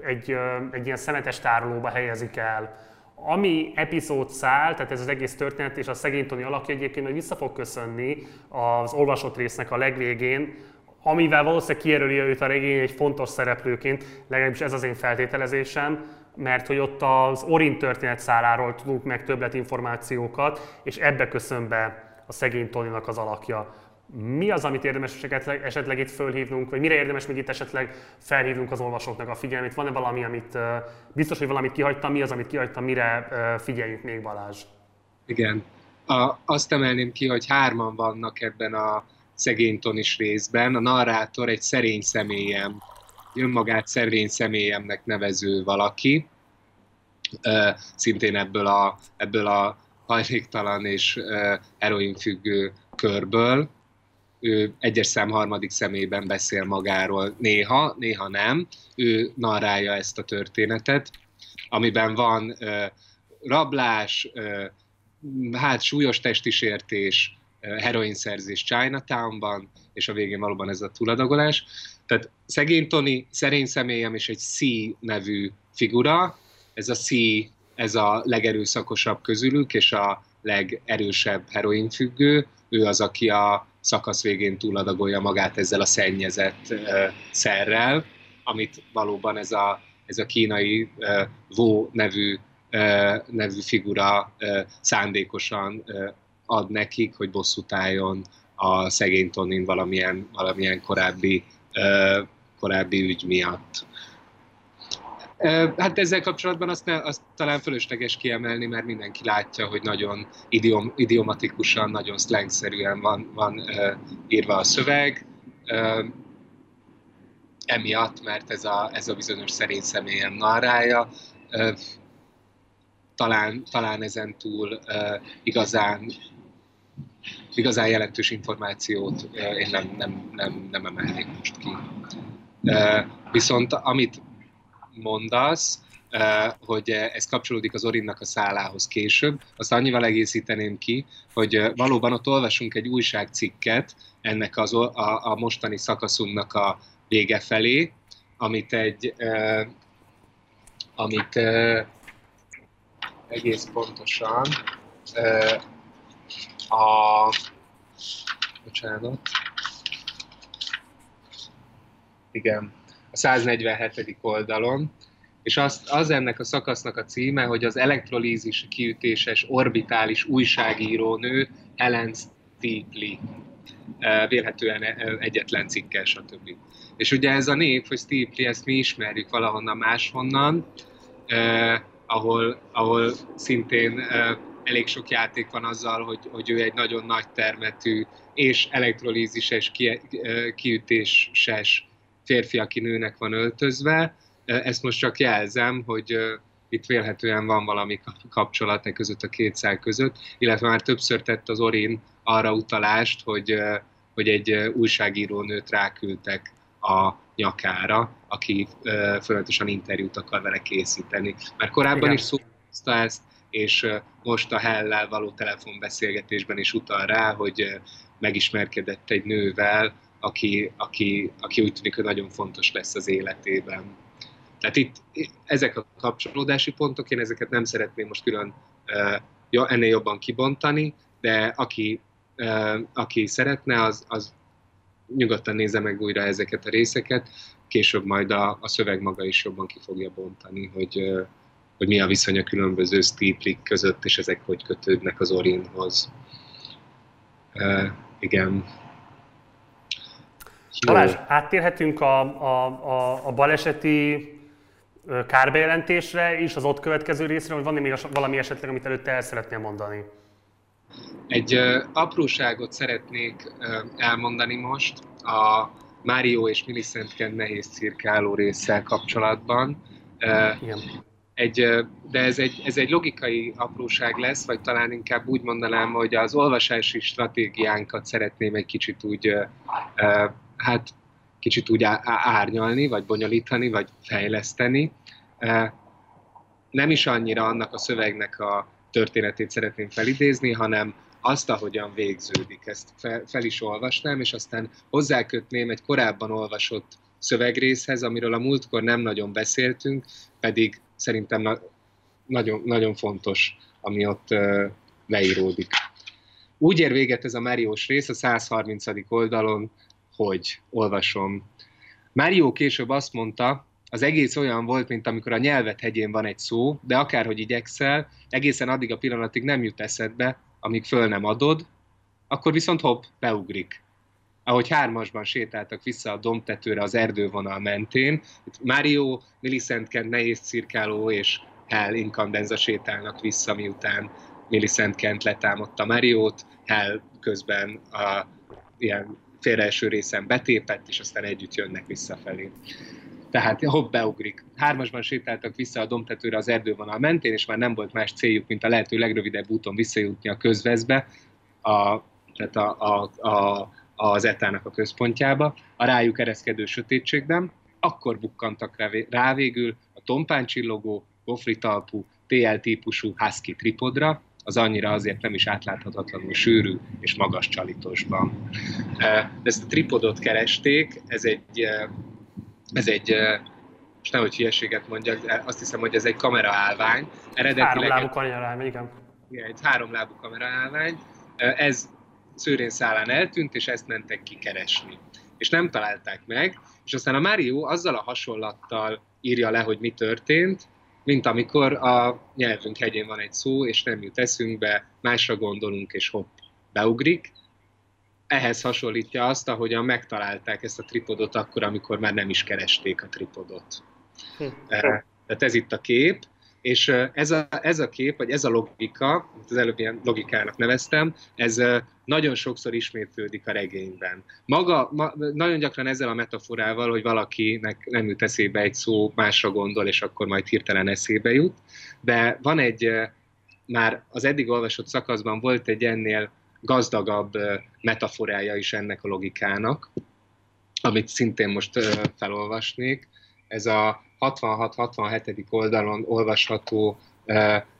egy, egy ilyen szemetes tárolóba helyezik el. Ami epizód száll, tehát ez az egész történet, és a szegény Tony alakja egyébként hogy vissza fog köszönni az olvasott résznek a legvégén, amivel valószínűleg kijelöli őt a regény egy fontos szereplőként, legalábbis ez az én feltételezésem, mert hogy ott az Orin történet száláról tudunk meg többlet információkat, és ebbe köszön be a szegény Tonynak az alakja. Mi az, amit érdemes esetleg, esetleg itt fölhívnunk, vagy mire érdemes még itt esetleg felhívnunk az olvasóknak a figyelmét? Van-e valami, amit biztos, hogy valamit kihagytam, mi az, amit kihagytam, mire figyeljünk még Balázs? Igen. A, azt emelném ki, hogy hárman vannak ebben a szegénytonis részben. A narrátor egy szerény személyem, önmagát szerény személyemnek nevező valaki, szintén ebből a, ebből a hajléktalan és heroinfüggő körből. Ő egyes szám harmadik szemében beszél magáról néha, néha nem. Ő narrálja ezt a történetet, amiben van rablás, hát súlyos testisértés, heroinszerzés Chinatownban, és a végén valóban ez a túladagolás. Tehát szegény Tony, szerény személyem és egy C nevű figura, ez a C, ez a legerőszakosabb közülük, és a legerősebb heroinfüggő, ő az, aki a szakasz végén túladagolja magát ezzel a szennyezett uh, szerrel, amit valóban ez a, ez a kínai uh, Vo nevű, uh, nevű figura uh, szándékosan uh, ad nekik, hogy bosszút álljon a szegény Tonin valamilyen, valamilyen korábbi, korábbi ügy miatt. Hát ezzel kapcsolatban azt, ne, azt talán fölösleges kiemelni, mert mindenki látja, hogy nagyon idiom, idiomatikusan, nagyon slangszerűen van, van írva a szöveg. Emiatt, mert ez a, ez a bizonyos szerény személyem narrája. Talán, talán ezen túl igazán igazán jelentős információt én nem, nem, nem, nem emelnék most ki. Viszont amit mondasz, hogy ez kapcsolódik az Orinnak a szállához később, azt annyival egészíteném ki, hogy valóban ott olvasunk egy újságcikket ennek az, a, a mostani szakaszunknak a vége felé, amit egy, amit egész pontosan a bocsánat, igen, a 147. oldalon, és az, az ennek a szakasznak a címe, hogy az elektrolízis kiütéses orbitális újságírónő Helen Steepley. Vélhetően egyetlen cikkel, stb. És ugye ez a név, hogy Steepley, ezt mi ismerjük valahonnan máshonnan, eh, ahol, ahol szintén eh, elég sok játék van azzal, hogy, hogy ő egy nagyon nagy termetű és elektrolízises, ki, kiütéses férfi, aki nőnek van öltözve, ezt most csak jelzem, hogy itt vélhetően van valami kapcsolat e között a két szál között, illetve már többször tett az Orin arra utalást, hogy, hogy egy újságíró nőt ráküldtek a nyakára, aki folyamatosan interjút akar vele készíteni. Már korábban Igen. is szózta ezt, és most a Hellel való telefonbeszélgetésben is utal rá, hogy megismerkedett egy nővel, aki, aki, aki úgy tűnik, hogy nagyon fontos lesz az életében. Tehát itt ezek a kapcsolódási pontok, én ezeket nem szeretném most külön ennél jobban kibontani, de aki, aki szeretne, az, az nyugodtan nézze meg újra ezeket a részeket, később majd a, a szöveg maga is jobban ki fogja bontani, hogy, hogy mi a viszony a különböző stíplik között, és ezek hogy kötődnek az orinhoz. Uh, igen. Balázs, áttérhetünk a, a, a, a baleseti kárbejelentésre is, az ott következő részre, hogy van még valami esetleg, amit előtte el szeretnél mondani? Egy uh, apróságot szeretnék uh, elmondani most a Mário és Millicent Kent nehéz cirkáló résszel kapcsolatban. Uh, Igen. Egy, de ez egy, ez egy logikai apróság lesz, vagy talán inkább úgy mondanám, hogy az olvasási stratégiánkat szeretném egy kicsit úgy, hát kicsit úgy árnyalni, vagy bonyolítani, vagy fejleszteni. Nem is annyira annak a szövegnek a történetét szeretném felidézni, hanem azt, ahogyan végződik. Ezt fel, is olvasnám, és aztán hozzákötném egy korábban olvasott szövegrészhez, amiről a múltkor nem nagyon beszéltünk, pedig szerintem na- nagyon, nagyon fontos, ami ott uh, leíródik. Úgy ér véget ez a Máriós rész a 130. oldalon, hogy olvasom. Mário később azt mondta, az egész olyan volt, mint amikor a nyelvet hegyén van egy szó, de akárhogy igyekszel, egészen addig a pillanatig nem jut eszedbe, amíg föl nem adod, akkor viszont hopp, beugrik. Ahogy hármasban sétáltak vissza a domtetőre az erdővonal mentén, itt Mario, Millicent Kent nehéz cirkáló és Hell inkandenza sétálnak vissza, miután Millicent Kent letámadta Mariót, Hell közben a ilyen félreeső részen betépett, és aztán együtt jönnek visszafelé. Tehát hopp, beugrik. Hármasban sétáltak vissza a domtetőre az erdővonal mentén, és már nem volt más céljuk, mint a lehető legrövidebb úton visszajutni a közvezbe, a, tehát a, a, a, az etának a központjába, a rájuk ereszkedő sötétségben, akkor bukkantak rá végül a tompán csillogó, gofri talpú, TL-típusú Husky tripodra, az annyira azért nem is átláthatatlanul sűrű és magas csalitosban. Ezt a tripodot keresték, ez egy, ez egy most nehogy hülyeséget mondjak, de azt hiszem, hogy ez egy kameraállvány. Eredetileg három lábú kameraállvány, igen. igen. egy három lábú kameraállvány. Ez szőrén szálán eltűnt, és ezt mentek ki keresni. És nem találták meg, és aztán a Mario azzal a hasonlattal írja le, hogy mi történt, mint amikor a nyelvünk hegyén van egy szó, és nem jut eszünkbe, másra gondolunk, és hopp, beugrik. Ehhez hasonlítja azt, ahogyan megtalálták ezt a tripodot akkor, amikor már nem is keresték a tripodot. Hm. Eh, tehát ez itt a kép, és ez a, ez a kép, vagy ez a logika, az előbb ilyen logikának neveztem, ez nagyon sokszor ismétlődik a regényben. Maga, ma, nagyon gyakran ezzel a metaforával, hogy valakinek nem jut eszébe egy szó, másra gondol, és akkor majd hirtelen eszébe jut, de van egy, már az eddig olvasott szakaszban volt egy ennél gazdagabb metaforája is ennek a logikának, amit szintén most felolvasnék. Ez a 66-67. oldalon olvasható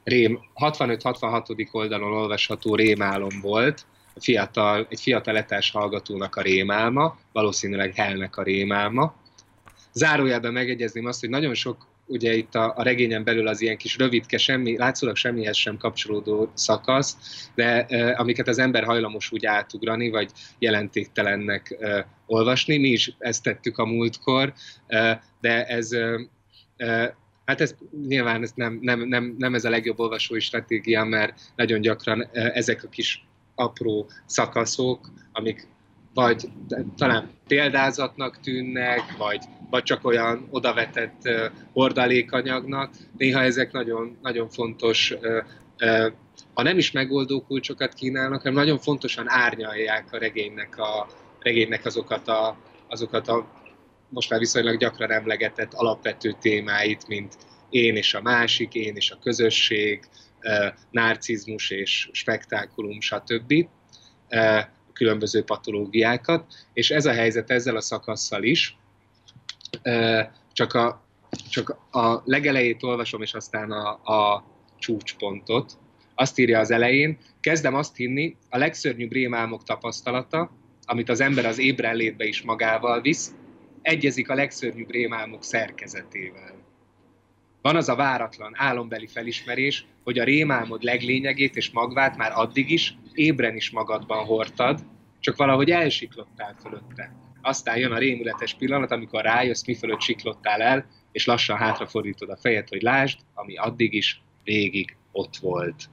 rém, 65-66. oldalon olvasható rémálom volt, fiatal, egy fiatal etás hallgatónak a rémálma, valószínűleg Hellnek a rémálma. Zárójelben megegyezném azt, hogy nagyon sok ugye itt a, a regényen belül az ilyen kis rövidke, semmi, látszólag semmihez sem kapcsolódó szakasz, de e, amiket az ember hajlamos úgy átugrani, vagy jelentéktelennek e, olvasni. Mi is ezt tettük a múltkor, e, de ez e, Hát ez nyilván ez nem, nem, nem, nem ez a legjobb olvasói stratégia, mert nagyon gyakran ezek a kis apró szakaszok, amik vagy talán példázatnak tűnnek, vagy, vagy csak olyan odavetett hordalékanyagnak. Néha ezek nagyon, nagyon fontos, ha nem is megoldó kulcsokat kínálnak, hanem nagyon fontosan árnyalják a regénynek, a, regénynek azokat, a, azokat a most már viszonylag gyakran emlegetett alapvető témáit, mint én és a másik, én és a közösség, narcizmus és spektákulum, stb. Különböző patológiákat, és ez a helyzet ezzel a szakasszal is, csak a, csak a legelejét olvasom, és aztán a, a csúcspontot. Azt írja az elején, kezdem azt hinni, a legszörnyűbb rémálmok tapasztalata, amit az ember az ébrenlétbe is magával visz, egyezik a legszörnyűbb rémálmok szerkezetével. Van az a váratlan, álombeli felismerés, hogy a rémálmod leglényegét és magvát már addig is, ébren is magadban hordtad, csak valahogy elsiklottál fölötte. Aztán jön a rémületes pillanat, amikor rájössz, mi fölött siklottál el, és lassan hátrafordítod a fejed, hogy lásd, ami addig is végig ott volt.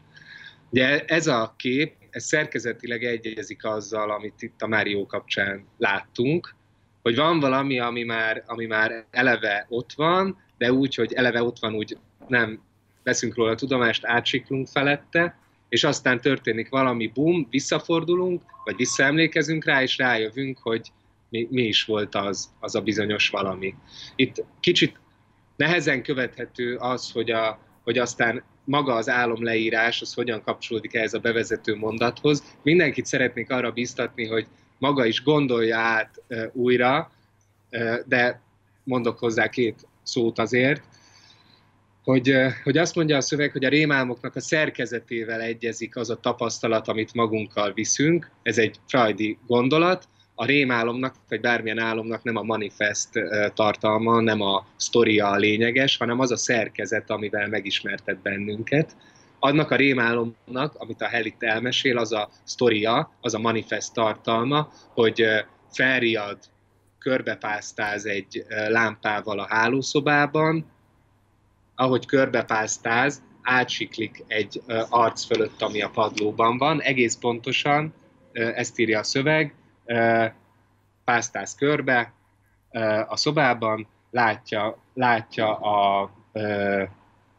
Ugye ez a kép, ez szerkezetileg egyezik azzal, amit itt a Mário kapcsán láttunk, hogy van valami, ami már, ami már eleve ott van, de úgy, hogy eleve ott van, úgy nem veszünk róla tudomást, átsiklunk felette, és aztán történik valami, bum, visszafordulunk, vagy visszaemlékezünk rá, és rájövünk, hogy mi, mi is volt az, az a bizonyos valami. Itt kicsit nehezen követhető az, hogy, a, hogy aztán maga az álomleírás, az hogyan kapcsolódik ehhez a bevezető mondathoz. Mindenkit szeretnék arra biztatni, hogy maga is gondolja át e, újra, e, de mondok hozzá két szót azért, hogy, hogy azt mondja a szöveg, hogy a rémálmoknak a szerkezetével egyezik az a tapasztalat, amit magunkkal viszünk. Ez egy frajdi gondolat. A rémálomnak, vagy bármilyen álomnak nem a manifest tartalma, nem a sztoria a lényeges, hanem az a szerkezet, amivel megismertet bennünket. Annak a rémálomnak, amit a Helit elmesél, az a sztoria, az a manifest tartalma, hogy felriad körbepásztáz egy lámpával a hálószobában, ahogy körbepásztáz, átsiklik egy arc fölött, ami a padlóban van, egész pontosan, ezt írja a szöveg, pásztáz körbe a szobában, látja, látja a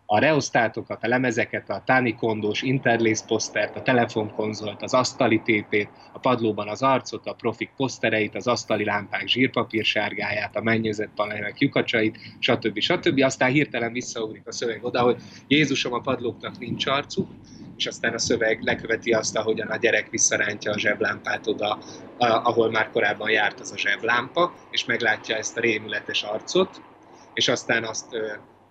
a reosztátokat, a lemezeket, a tánikondós interlace posztert, a telefonkonzolt, az asztali tépét, a padlóban az arcot, a profik posztereit, az asztali lámpák zsírpapírsárgáját, a mennyezett panelek lyukacsait, stb. stb. Aztán hirtelen visszaugrik a szöveg oda, hogy Jézusom a padlóknak nincs arcuk, és aztán a szöveg leköveti azt, ahogyan a gyerek visszarántja a zseblámpát oda, ahol már korábban járt az a zseblámpa, és meglátja ezt a rémületes arcot, és aztán azt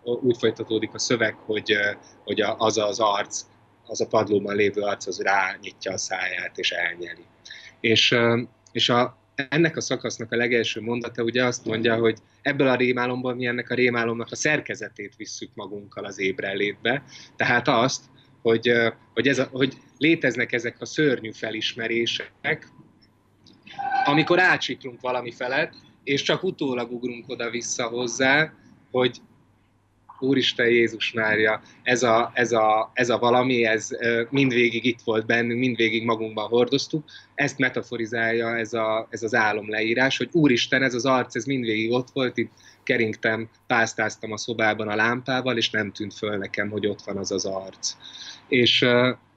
úgy folytatódik a szöveg, hogy, hogy az az arc, az a padlóban lévő arc, az rányitja a száját és elnyeli. És, és a, ennek a szakasznak a legelső mondata ugye azt mondja, hogy ebből a rémálomból mi ennek a rémálomnak a szerkezetét visszük magunkkal az ébrenlétbe, tehát azt, hogy, hogy, ez a, hogy léteznek ezek a szörnyű felismerések, amikor átsiklunk valami felett, és csak utólag ugrunk oda-vissza hozzá, hogy Úristen Jézus Mária, ez a, ez a, ez a valami, ez mindvégig itt volt bennünk, mindvégig magunkban hordoztuk, ezt metaforizálja ez, a, ez az álomleírás, hogy Úristen, ez az arc, ez mindvégig ott volt, itt keringtem, pásztáztam a szobában a lámpával, és nem tűnt föl nekem, hogy ott van az az arc. És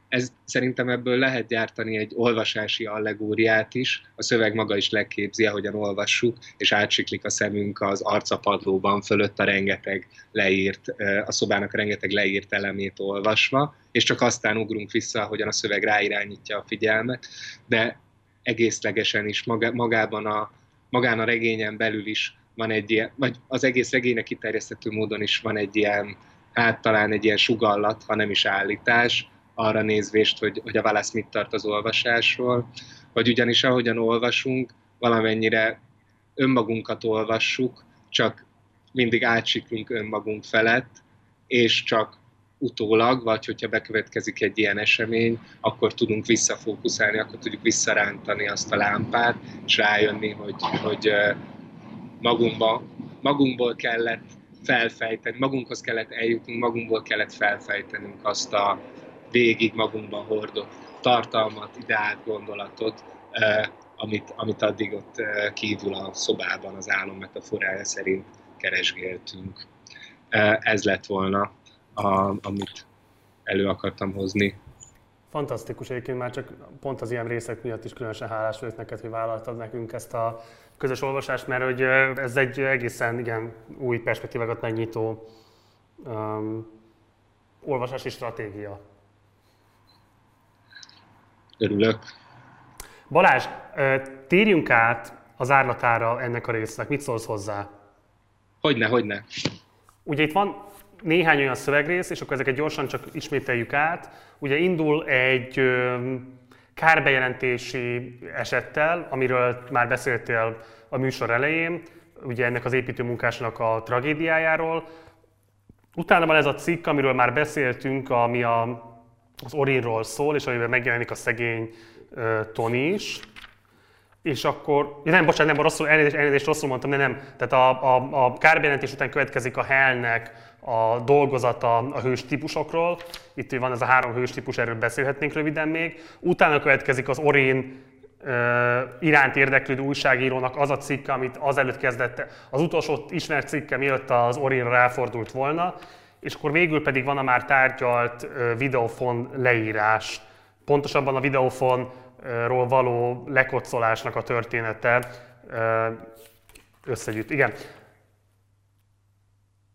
ez szerintem ebből lehet gyártani egy olvasási allegóriát is, a szöveg maga is leképzi, ahogyan olvassuk, és átsiklik a szemünk az arcapadlóban fölött a rengeteg leírt, a szobának a rengeteg leírt elemét olvasva, és csak aztán ugrunk vissza, ahogyan a szöveg ráirányítja a figyelmet, de egészlegesen is magában a, magán a regényen belül is van egy ilyen, vagy az egész regénynek kiterjesztető módon is van egy ilyen, hát talán egy ilyen sugallat, ha nem is állítás, arra nézvést, hogy, hogy a válasz mit tart az olvasásról, vagy ugyanis ahogyan olvasunk, valamennyire önmagunkat olvassuk, csak mindig átsiklunk önmagunk felett, és csak utólag, vagy hogyha bekövetkezik egy ilyen esemény, akkor tudunk visszafókuszálni, akkor tudjuk visszarántani azt a lámpát, és rájönni, hogy, hogy magunkba, magunkból kellett felfejteni, magunkhoz kellett eljutnunk, magunkból kellett felfejtenünk azt a, végig magunkban hordott tartalmat, ideát, gondolatot, amit, amit addig ott kívül a szobában az álom metaforája szerint keresgéltünk. Ez lett volna, a, amit elő akartam hozni. Fantasztikus egyébként már csak pont az ilyen részek miatt is különösen hálás vagyok neked, hogy vállaltad nekünk ezt a közös olvasást, mert hogy ez egy egészen igen új perspektívákat megnyitó um, olvasási stratégia. Örülök. Balázs, térjünk át az árlatára ennek a résznek. Mit szólsz hozzá? Hogyne, hogyne. Ugye itt van néhány olyan szövegrész, és akkor ezeket gyorsan csak ismételjük át. Ugye indul egy kárbejelentési esettel, amiről már beszéltél a műsor elején, ugye ennek az építőmunkásnak a tragédiájáról. Utána van ez a cikk, amiről már beszéltünk, ami a, az Orinról szól, és amiben megjelenik a szegény uh, Tony is. És akkor, ja nem, bocsánat, nem, rosszul, elnézést, elnézést rosszul mondtam, de nem. Tehát a, a, a kárbejelentés után következik a Hellnek a dolgozata a hős típusokról. Itt van ez a három hős típus, erről beszélhetnénk röviden még. Utána következik az Orin iránt érdeklődő újságírónak az a cikke, amit azelőtt kezdett, az utolsó ismert cikke, mielőtt az Orinra ráfordult volna, és akkor végül pedig van a már tárgyalt videofon leírás. Pontosabban a videofonról való lekocolásnak a története összegyűjt. Igen.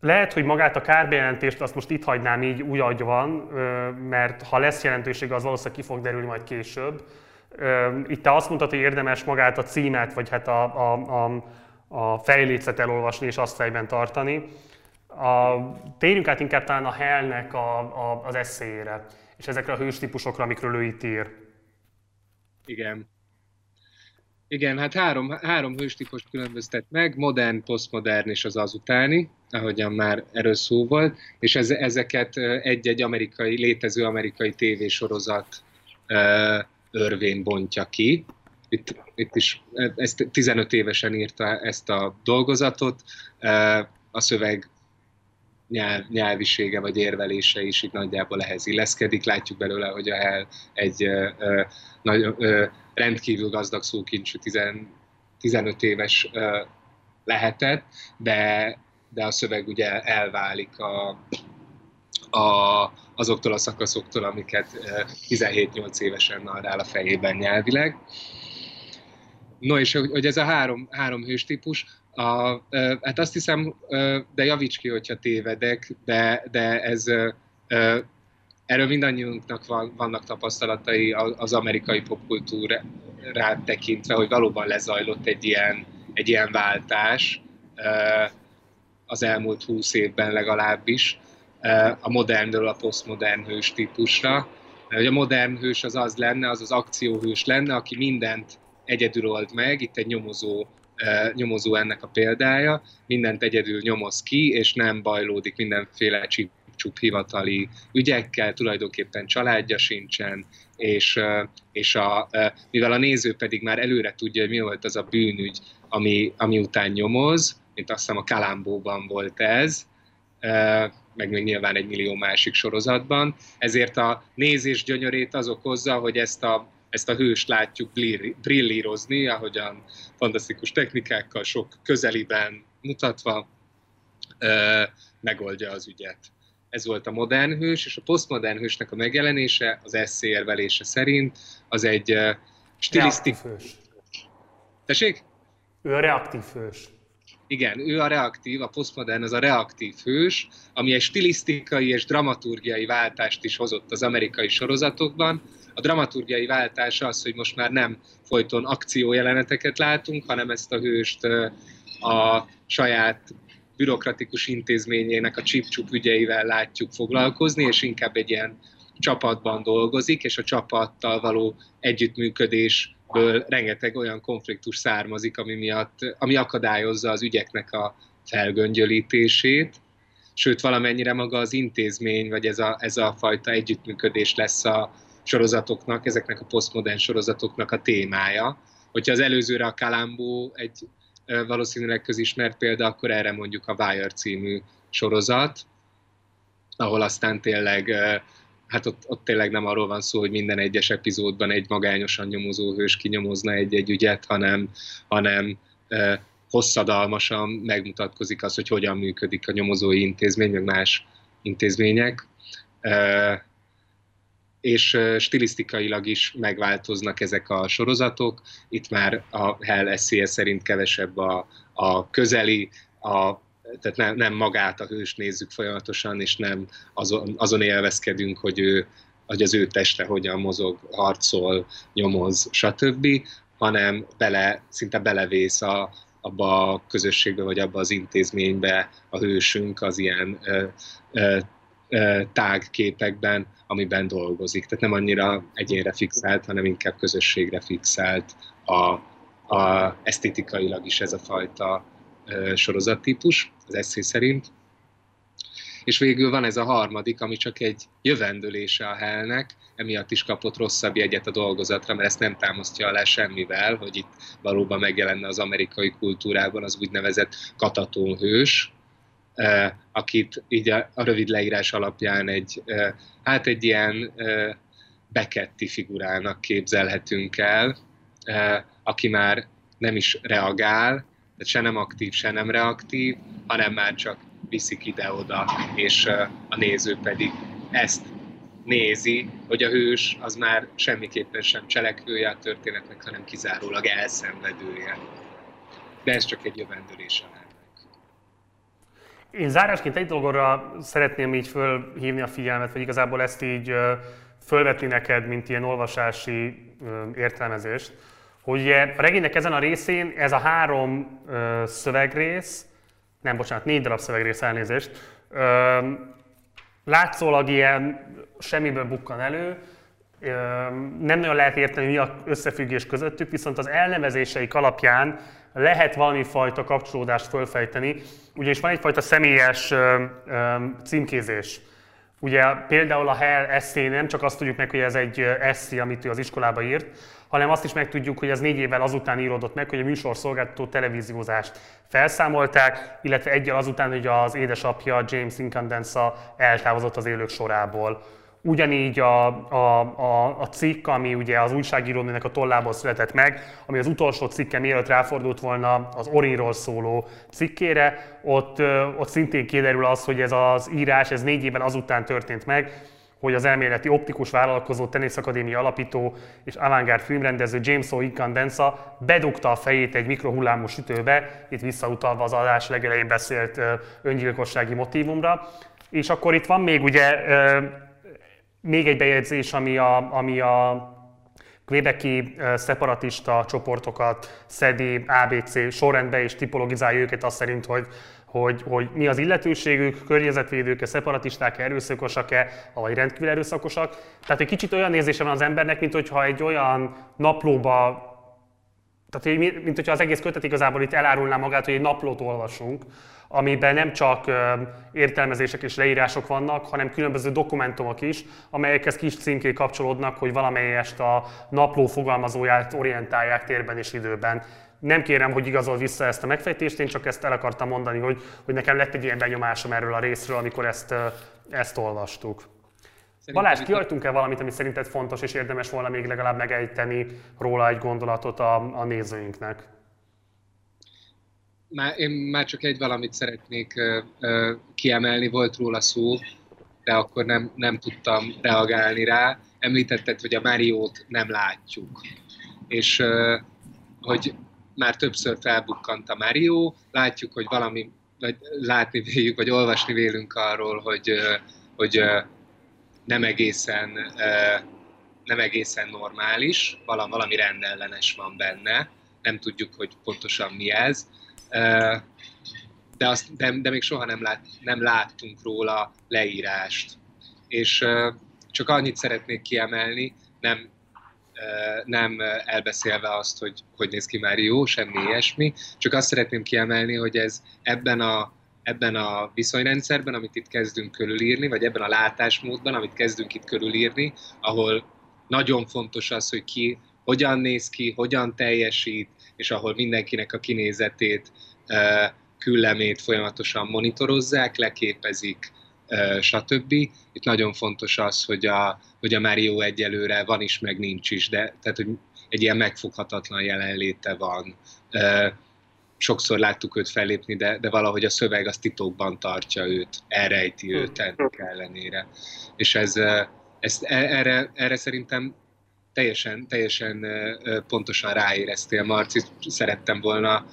Lehet, hogy magát a kárbejelentést azt most itt hagynám így úgy, ahogy van, mert ha lesz jelentősége, az valószínűleg ki fog derülni majd később. Itt te azt mondtad, hogy érdemes magát a címet, vagy hát a, a, a, a fejlécet elolvasni és azt fejben tartani. A, térjünk át inkább talán a Hellnek a, a, az eszélyére, és ezekre a hős típusokra, amikről ő itt ír. Igen. Igen, hát három, három hőstípust különböztet meg, modern, posztmodern és az azutáni, ahogyan már erről szó volt, és ez, ezeket egy-egy amerikai, létező amerikai tévésorozat örvén bontja ki. Itt, itt is ezt 15 évesen írta ezt a dolgozatot. A szöveg nyelv, nyelvisége vagy érvelése is itt nagyjából ehhez illeszkedik. Látjuk belőle, hogy a Hell egy ö, ö, nagy, ö, rendkívül gazdag szókincsű 15 éves ö, lehetett, de, de a szöveg ugye elválik a, a, azoktól a szakaszoktól, amiket 17-8 évesen narrál a fejében nyelvileg. No, és hogy ez a három, három hős típus, a, hát azt hiszem, de javíts ki, hogyha tévedek, de, de ez erről mindannyiunknak van, vannak tapasztalatai az amerikai popkultúrát tekintve, hogy valóban lezajlott egy ilyen, egy ilyen váltás az elmúlt húsz évben legalábbis, a modernről a posztmodern hős típusra. Mert a modern hős az az lenne, az az akcióhős lenne, aki mindent egyedül old meg, itt egy nyomozó, nyomozó ennek a példája, mindent egyedül nyomoz ki, és nem bajlódik mindenféle csup hivatali ügyekkel, tulajdonképpen családja sincsen, és, és a, mivel a néző pedig már előre tudja, hogy mi volt az a bűnügy, ami, ami után nyomoz, mint azt hiszem a Kalambóban volt ez, meg még nyilván egy millió másik sorozatban. Ezért a nézés gyönyörét az okozza, hogy ezt a, ezt a hőst látjuk brillírozni, ahogyan fantasztikus technikákkal, sok közeliben mutatva megoldja az ügyet. Ez volt a modern hős, és a posztmodern hősnek a megjelenése, az eszé érvelése szerint, az egy stilisztikus... Tessék? Ő a reaktív hős. Igen, ő a reaktív, a posztmodern az a reaktív hős, ami egy stilisztikai és dramaturgiai váltást is hozott az amerikai sorozatokban. A dramaturgiai váltás az, hogy most már nem folyton akciójeleneteket látunk, hanem ezt a hőst a saját bürokratikus intézményének a csip ügyeivel látjuk foglalkozni, és inkább egy ilyen csapatban dolgozik, és a csapattal való együttműködés ből rengeteg olyan konfliktus származik, ami, miatt, ami akadályozza az ügyeknek a felgöngyölítését, sőt valamennyire maga az intézmény, vagy ez a, ez a fajta együttműködés lesz a sorozatoknak, ezeknek a posztmodern sorozatoknak a témája. Hogyha az előzőre a Kalambó egy valószínűleg közismert példa, akkor erre mondjuk a Wire című sorozat, ahol aztán tényleg hát ott, ott tényleg nem arról van szó, hogy minden egyes epizódban egy magányosan nyomozó hős kinyomozna egy-egy ügyet, hanem, hanem hosszadalmasan megmutatkozik az, hogy hogyan működik a nyomozói intézmény, meg más intézmények. És stilisztikailag is megváltoznak ezek a sorozatok. Itt már a Hell SCS szerint kevesebb a, a közeli, a, tehát nem, nem magát a hős nézzük folyamatosan, és nem azon, azon élvezkedünk, hogy ő hogy az ő teste hogyan mozog, harcol, nyomoz, stb., hanem bele, szinte belevész a, abba a közösségbe, vagy abba az intézménybe a hősünk az ilyen ö, ö, ö, tág képekben, amiben dolgozik. Tehát nem annyira egyénre fixált, hanem inkább közösségre fixált a, a esztétikailag is ez a fajta sorozattípus, az eszé szerint. És végül van ez a harmadik, ami csak egy jövendőlése a Hellnek, emiatt is kapott rosszabb jegyet a dolgozatra, mert ezt nem támasztja alá semmivel, hogy itt valóban megjelenne az amerikai kultúrában az úgynevezett katatónhős, akit így a, a rövid leírás alapján egy, hát egy ilyen beketti figurának képzelhetünk el, aki már nem is reagál, tehát se nem aktív, se nem reaktív, hanem már csak viszik ide-oda, és a néző pedig ezt nézi, hogy a hős az már semmiképpen sem cselekvője a történetnek, hanem kizárólag elszenvedője. De ez csak egy jövendőlés a Én zárásként egy dolgora szeretném így fölhívni a figyelmet, vagy igazából ezt így fölvetni neked, mint ilyen olvasási értelmezést, hogy ugye a regénynek ezen a részén ez a három szövegrész, nem, bocsánat, négy darab szövegrész elnézést, látszólag ilyen semmiből bukkan elő, nem nagyon lehet érteni, mi a összefüggés közöttük, viszont az elnevezéseik alapján lehet valami fajta kapcsolódást fölfejteni, ugyanis van egyfajta személyes címkézés. Ugye például a Hell eszé nem csak azt tudjuk meg, hogy ez egy eszé, amit ő az iskolába írt, hanem azt is megtudjuk, hogy ez négy évvel azután íródott meg, hogy a műsorszolgáltató televíziózást felszámolták, illetve egyel azután, hogy az édesapja James Incandensa eltávozott az élők sorából. Ugyanígy a, a, a, a cikk, ami ugye az újságírónőnek a tollából született meg, ami az utolsó cikke mielőtt ráfordult volna az Orinról szóló cikkére, ott, ott szintén kiderül az, hogy ez az írás, ez négy évvel azután történt meg, hogy az elméleti optikus vállalkozó, teniszakadémia alapító és avantgárd filmrendező James O. Incandensa bedugta a fejét egy mikrohullámú sütőbe, itt visszautalva az adás legelején beszélt öngyilkossági motívumra. És akkor itt van még ugye még egy bejegyzés, ami a, ami a Quebeci szeparatista csoportokat szedi ABC sorrendbe és tipologizálja őket azt szerint, hogy hogy, hogy mi az illetőségük, környezetvédők-e, szeparatisták-e, erőszakosak-e, vagy rendkívül erőszakosak. Tehát egy kicsit olyan nézése van az embernek, mint hogyha egy olyan naplóba, tehát mint hogyha az egész kötet igazából itt elárulná magát, hogy egy naplót olvasunk, amiben nem csak értelmezések és leírások vannak, hanem különböző dokumentumok is, amelyekhez kis címkék kapcsolódnak, hogy valamelyest a napló fogalmazóját orientálják térben és időben. Nem kérem, hogy igazol vissza ezt a megfejtést, én csak ezt el akartam mondani, hogy, hogy nekem lett egy ilyen benyomásom erről a részről, amikor ezt, ezt olvastuk. Szerintem Balázs, kihagytunk-e valamit, ami szerinted fontos és érdemes volna még legalább megejteni róla egy gondolatot a, a nézőinknek? Már, én már csak egy valamit szeretnék uh, uh, kiemelni, volt róla szó, de akkor nem, nem tudtam reagálni rá. Említetted, hogy a Máriót nem látjuk. És uh, hogy már többször felbukkant a Mario, látjuk, hogy valami, vagy látni véljük, vagy olvasni vélünk arról, hogy, hogy nem egészen, nem egészen normális, valami rendellenes van benne, nem tudjuk, hogy pontosan mi ez, de, azt, de, de még soha nem, lát, nem láttunk róla leírást. És csak annyit szeretnék kiemelni, nem nem elbeszélve azt, hogy hogy néz ki már jó, semmi ilyesmi, csak azt szeretném kiemelni, hogy ez ebben a, ebben a viszonyrendszerben, amit itt kezdünk körülírni, vagy ebben a látásmódban, amit kezdünk itt körülírni, ahol nagyon fontos az, hogy ki hogyan néz ki, hogyan teljesít, és ahol mindenkinek a kinézetét, küllemét folyamatosan monitorozzák, leképezik, stb. Itt nagyon fontos az, hogy a, hogy a Mario egyelőre van is, meg nincs is, de tehát, hogy egy ilyen megfoghatatlan jelenléte van. Sokszor láttuk őt fellépni, de, de valahogy a szöveg az titokban tartja őt, elrejti őt hm. ennek ellenére. És ez, ezt, e, erre, erre szerintem teljesen, teljesen pontosan ráéreztél, Marci, szerettem volna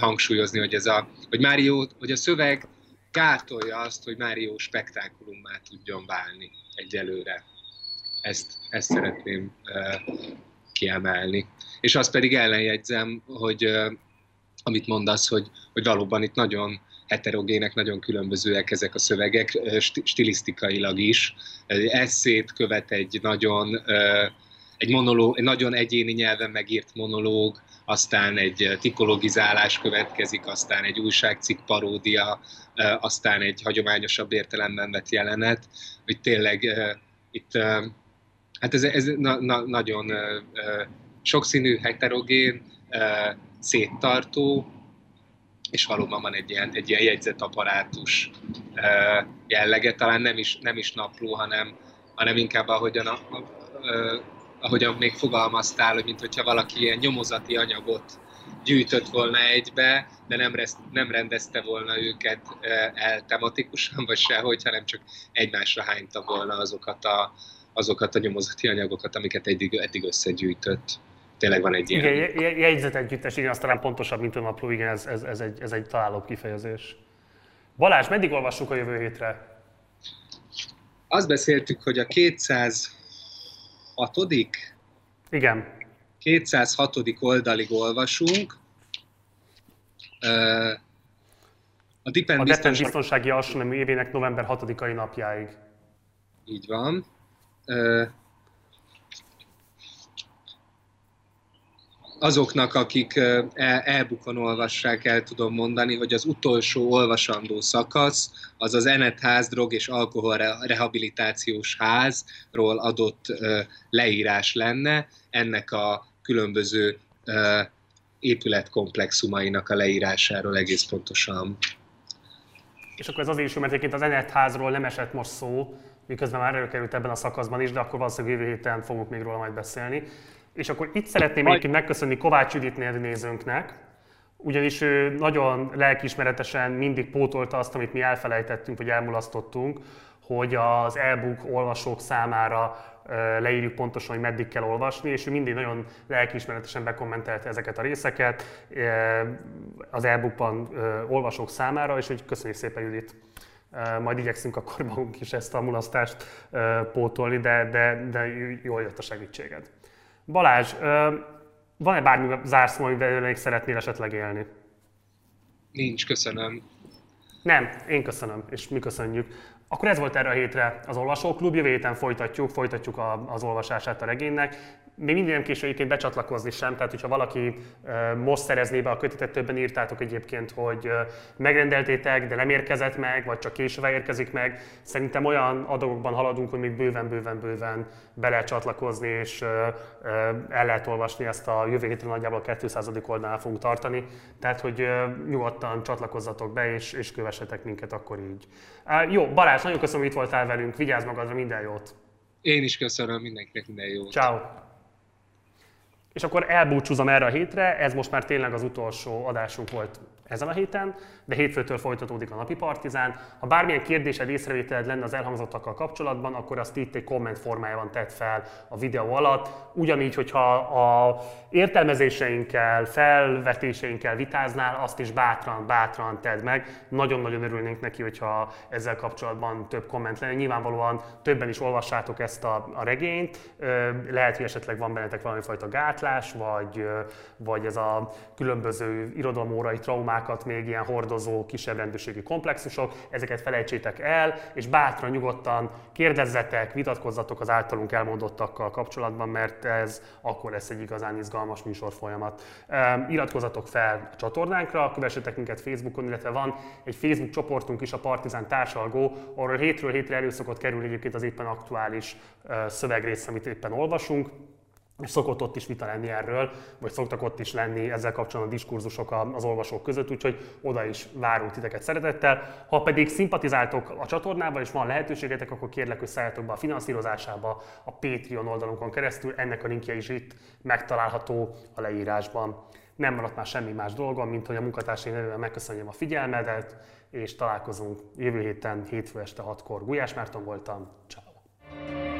hangsúlyozni, hogy, ez a, hogy, Mário, hogy a szöveg gátolja azt, hogy Mário spektákulummá tudjon válni egyelőre. Ezt, ezt szeretném kiemelni. És azt pedig ellenjegyzem, hogy amit mondasz, hogy, hogy valóban itt nagyon heterogének, nagyon különbözőek ezek a szövegek, stilisztikailag is. Eszét követ egy nagyon, egy, monológ, egy nagyon egyéni nyelven megírt monológ, aztán egy tikologizálás következik, aztán egy újságcikk paródia, aztán egy hagyományosabb értelemben vett jelenet, hogy tényleg itt, hát ez, ez na, na, nagyon sokszínű, heterogén, széttartó, és valóban van egy ilyen, egy ilyen jegyzetaparátus jellege, talán nem is, nem is napló, hanem, hanem inkább ahogyan, a, a, a, ahogyan még fogalmaztál, hogy mint hogyha valaki ilyen nyomozati anyagot gyűjtött volna egybe, de nem, rest, nem rendezte volna őket el tematikusan, vagy sehogy, hanem csak egymásra hányta volna azokat a, azokat a nyomozati anyagokat, amiket eddig, eddig összegyűjtött tényleg van egy ilyen... Igen, jegyzetegyüttes, igen, az talán pontosabb, mint a napló, igen, ez, ez, ez, egy, ez egy találóbb kifejezés. Balázs, meddig olvassuk a jövő hétre? Azt beszéltük, hogy a 206 Igen. 206. oldalig olvasunk. A Dipen a biztonság... biztonsági alsónemű évének november 6-ai napjáig. Így van azoknak, akik e-bookon olvassák, el tudom mondani, hogy az utolsó olvasandó szakasz az az Enet ház, drog és alkohol rehabilitációs házról adott leírás lenne, ennek a különböző épületkomplexumainak a leírásáról egész pontosan. És akkor ez azért is, mert egyébként az Enet házról nem esett most szó, miközben már előkerült ebben a szakaszban is, de akkor valószínűleg jövő héten fogunk még róla majd beszélni. És akkor itt szeretném egyébként megköszönni Kovács Judit nézőnknek, ugyanis ő nagyon lelkismeretesen mindig pótolta azt, amit mi elfelejtettünk, vagy elmulasztottunk, hogy az e-book olvasók számára leírjuk pontosan, hogy meddig kell olvasni, és ő mindig nagyon lelkiismeretesen bekommentelte ezeket a részeket az e-bookban olvasók számára, és hogy köszönjük szépen Judit. Majd igyekszünk akkor magunk is ezt a mulasztást pótolni, de, de, de jól jött a segítséged. Balázs, van-e bármi zárszó, amivel még szeretnél esetleg élni? Nincs, köszönöm. Nem, én köszönöm, és mi köszönjük. Akkor ez volt erre a hétre az Olvasóklub, jövő héten folytatjuk, folytatjuk a, az olvasását a regénynek még mindig nem késő egyébként becsatlakozni sem, tehát hogyha valaki most szerezné be a kötetet, többen írtátok egyébként, hogy megrendeltétek, de nem érkezett meg, vagy csak később érkezik meg. Szerintem olyan adagokban haladunk, hogy még bőven, bőven, bőven be lehet csatlakozni, és el lehet olvasni ezt a jövő héten nagyjából a 200. oldalán fogunk tartani. Tehát, hogy nyugodtan csatlakozzatok be, és, és kövessetek minket akkor így. Jó, Balázs, nagyon köszönöm, hogy itt voltál velünk, vigyázz magadra, minden jót! Én is köszönöm mindenkinek minden jót. Ciao. És akkor elbúcsúzom erre a hétre, ez most már tényleg az utolsó adásunk volt ezen a héten, de hétfőtől folytatódik a napi partizán. Ha bármilyen kérdésed, észrevételed lenne az elhangzottakkal kapcsolatban, akkor azt itt egy komment formájában tett fel a videó alatt. Ugyanígy, hogyha a értelmezéseinkkel, felvetéseinkkel vitáznál, azt is bátran, bátran tedd meg. Nagyon-nagyon örülnénk neki, hogyha ezzel kapcsolatban több komment lenne. Nyilvánvalóan többen is olvassátok ezt a, a regényt. Lehet, hogy esetleg van bennetek valami fajta gátlás, vagy, vagy ez a különböző irodalomórai traumák, témákat, még ilyen hordozó, kisebb rendőrségi komplexusok, ezeket felejtsétek el, és bátran, nyugodtan kérdezzetek, vitatkozzatok az általunk elmondottakkal kapcsolatban, mert ez akkor lesz egy igazán izgalmas műsorfolyamat. Iratkozzatok fel a csatornánkra, kövessetek minket Facebookon, illetve van egy Facebook csoportunk is, a Partizán Társalgó, ahol hétről hétre elő szokott kerülni egyébként az éppen aktuális szövegrész, amit éppen olvasunk és szokott ott is vita lenni erről, vagy szoktak ott is lenni ezzel kapcsolatban a diskurzusok az olvasók között, úgyhogy oda is várunk titeket szeretettel. Ha pedig szimpatizáltok a csatornával és van lehetőségetek, akkor kérlek, hogy szálljatok be a finanszírozásába a Patreon oldalunkon keresztül, ennek a linkje is itt megtalálható a leírásban. Nem maradt már semmi más dolgom, mint hogy a munkatársai nevében megköszönjem a figyelmedet, és találkozunk jövő héten hétfő este 6-kor. Gulyás Márton voltam, ciao.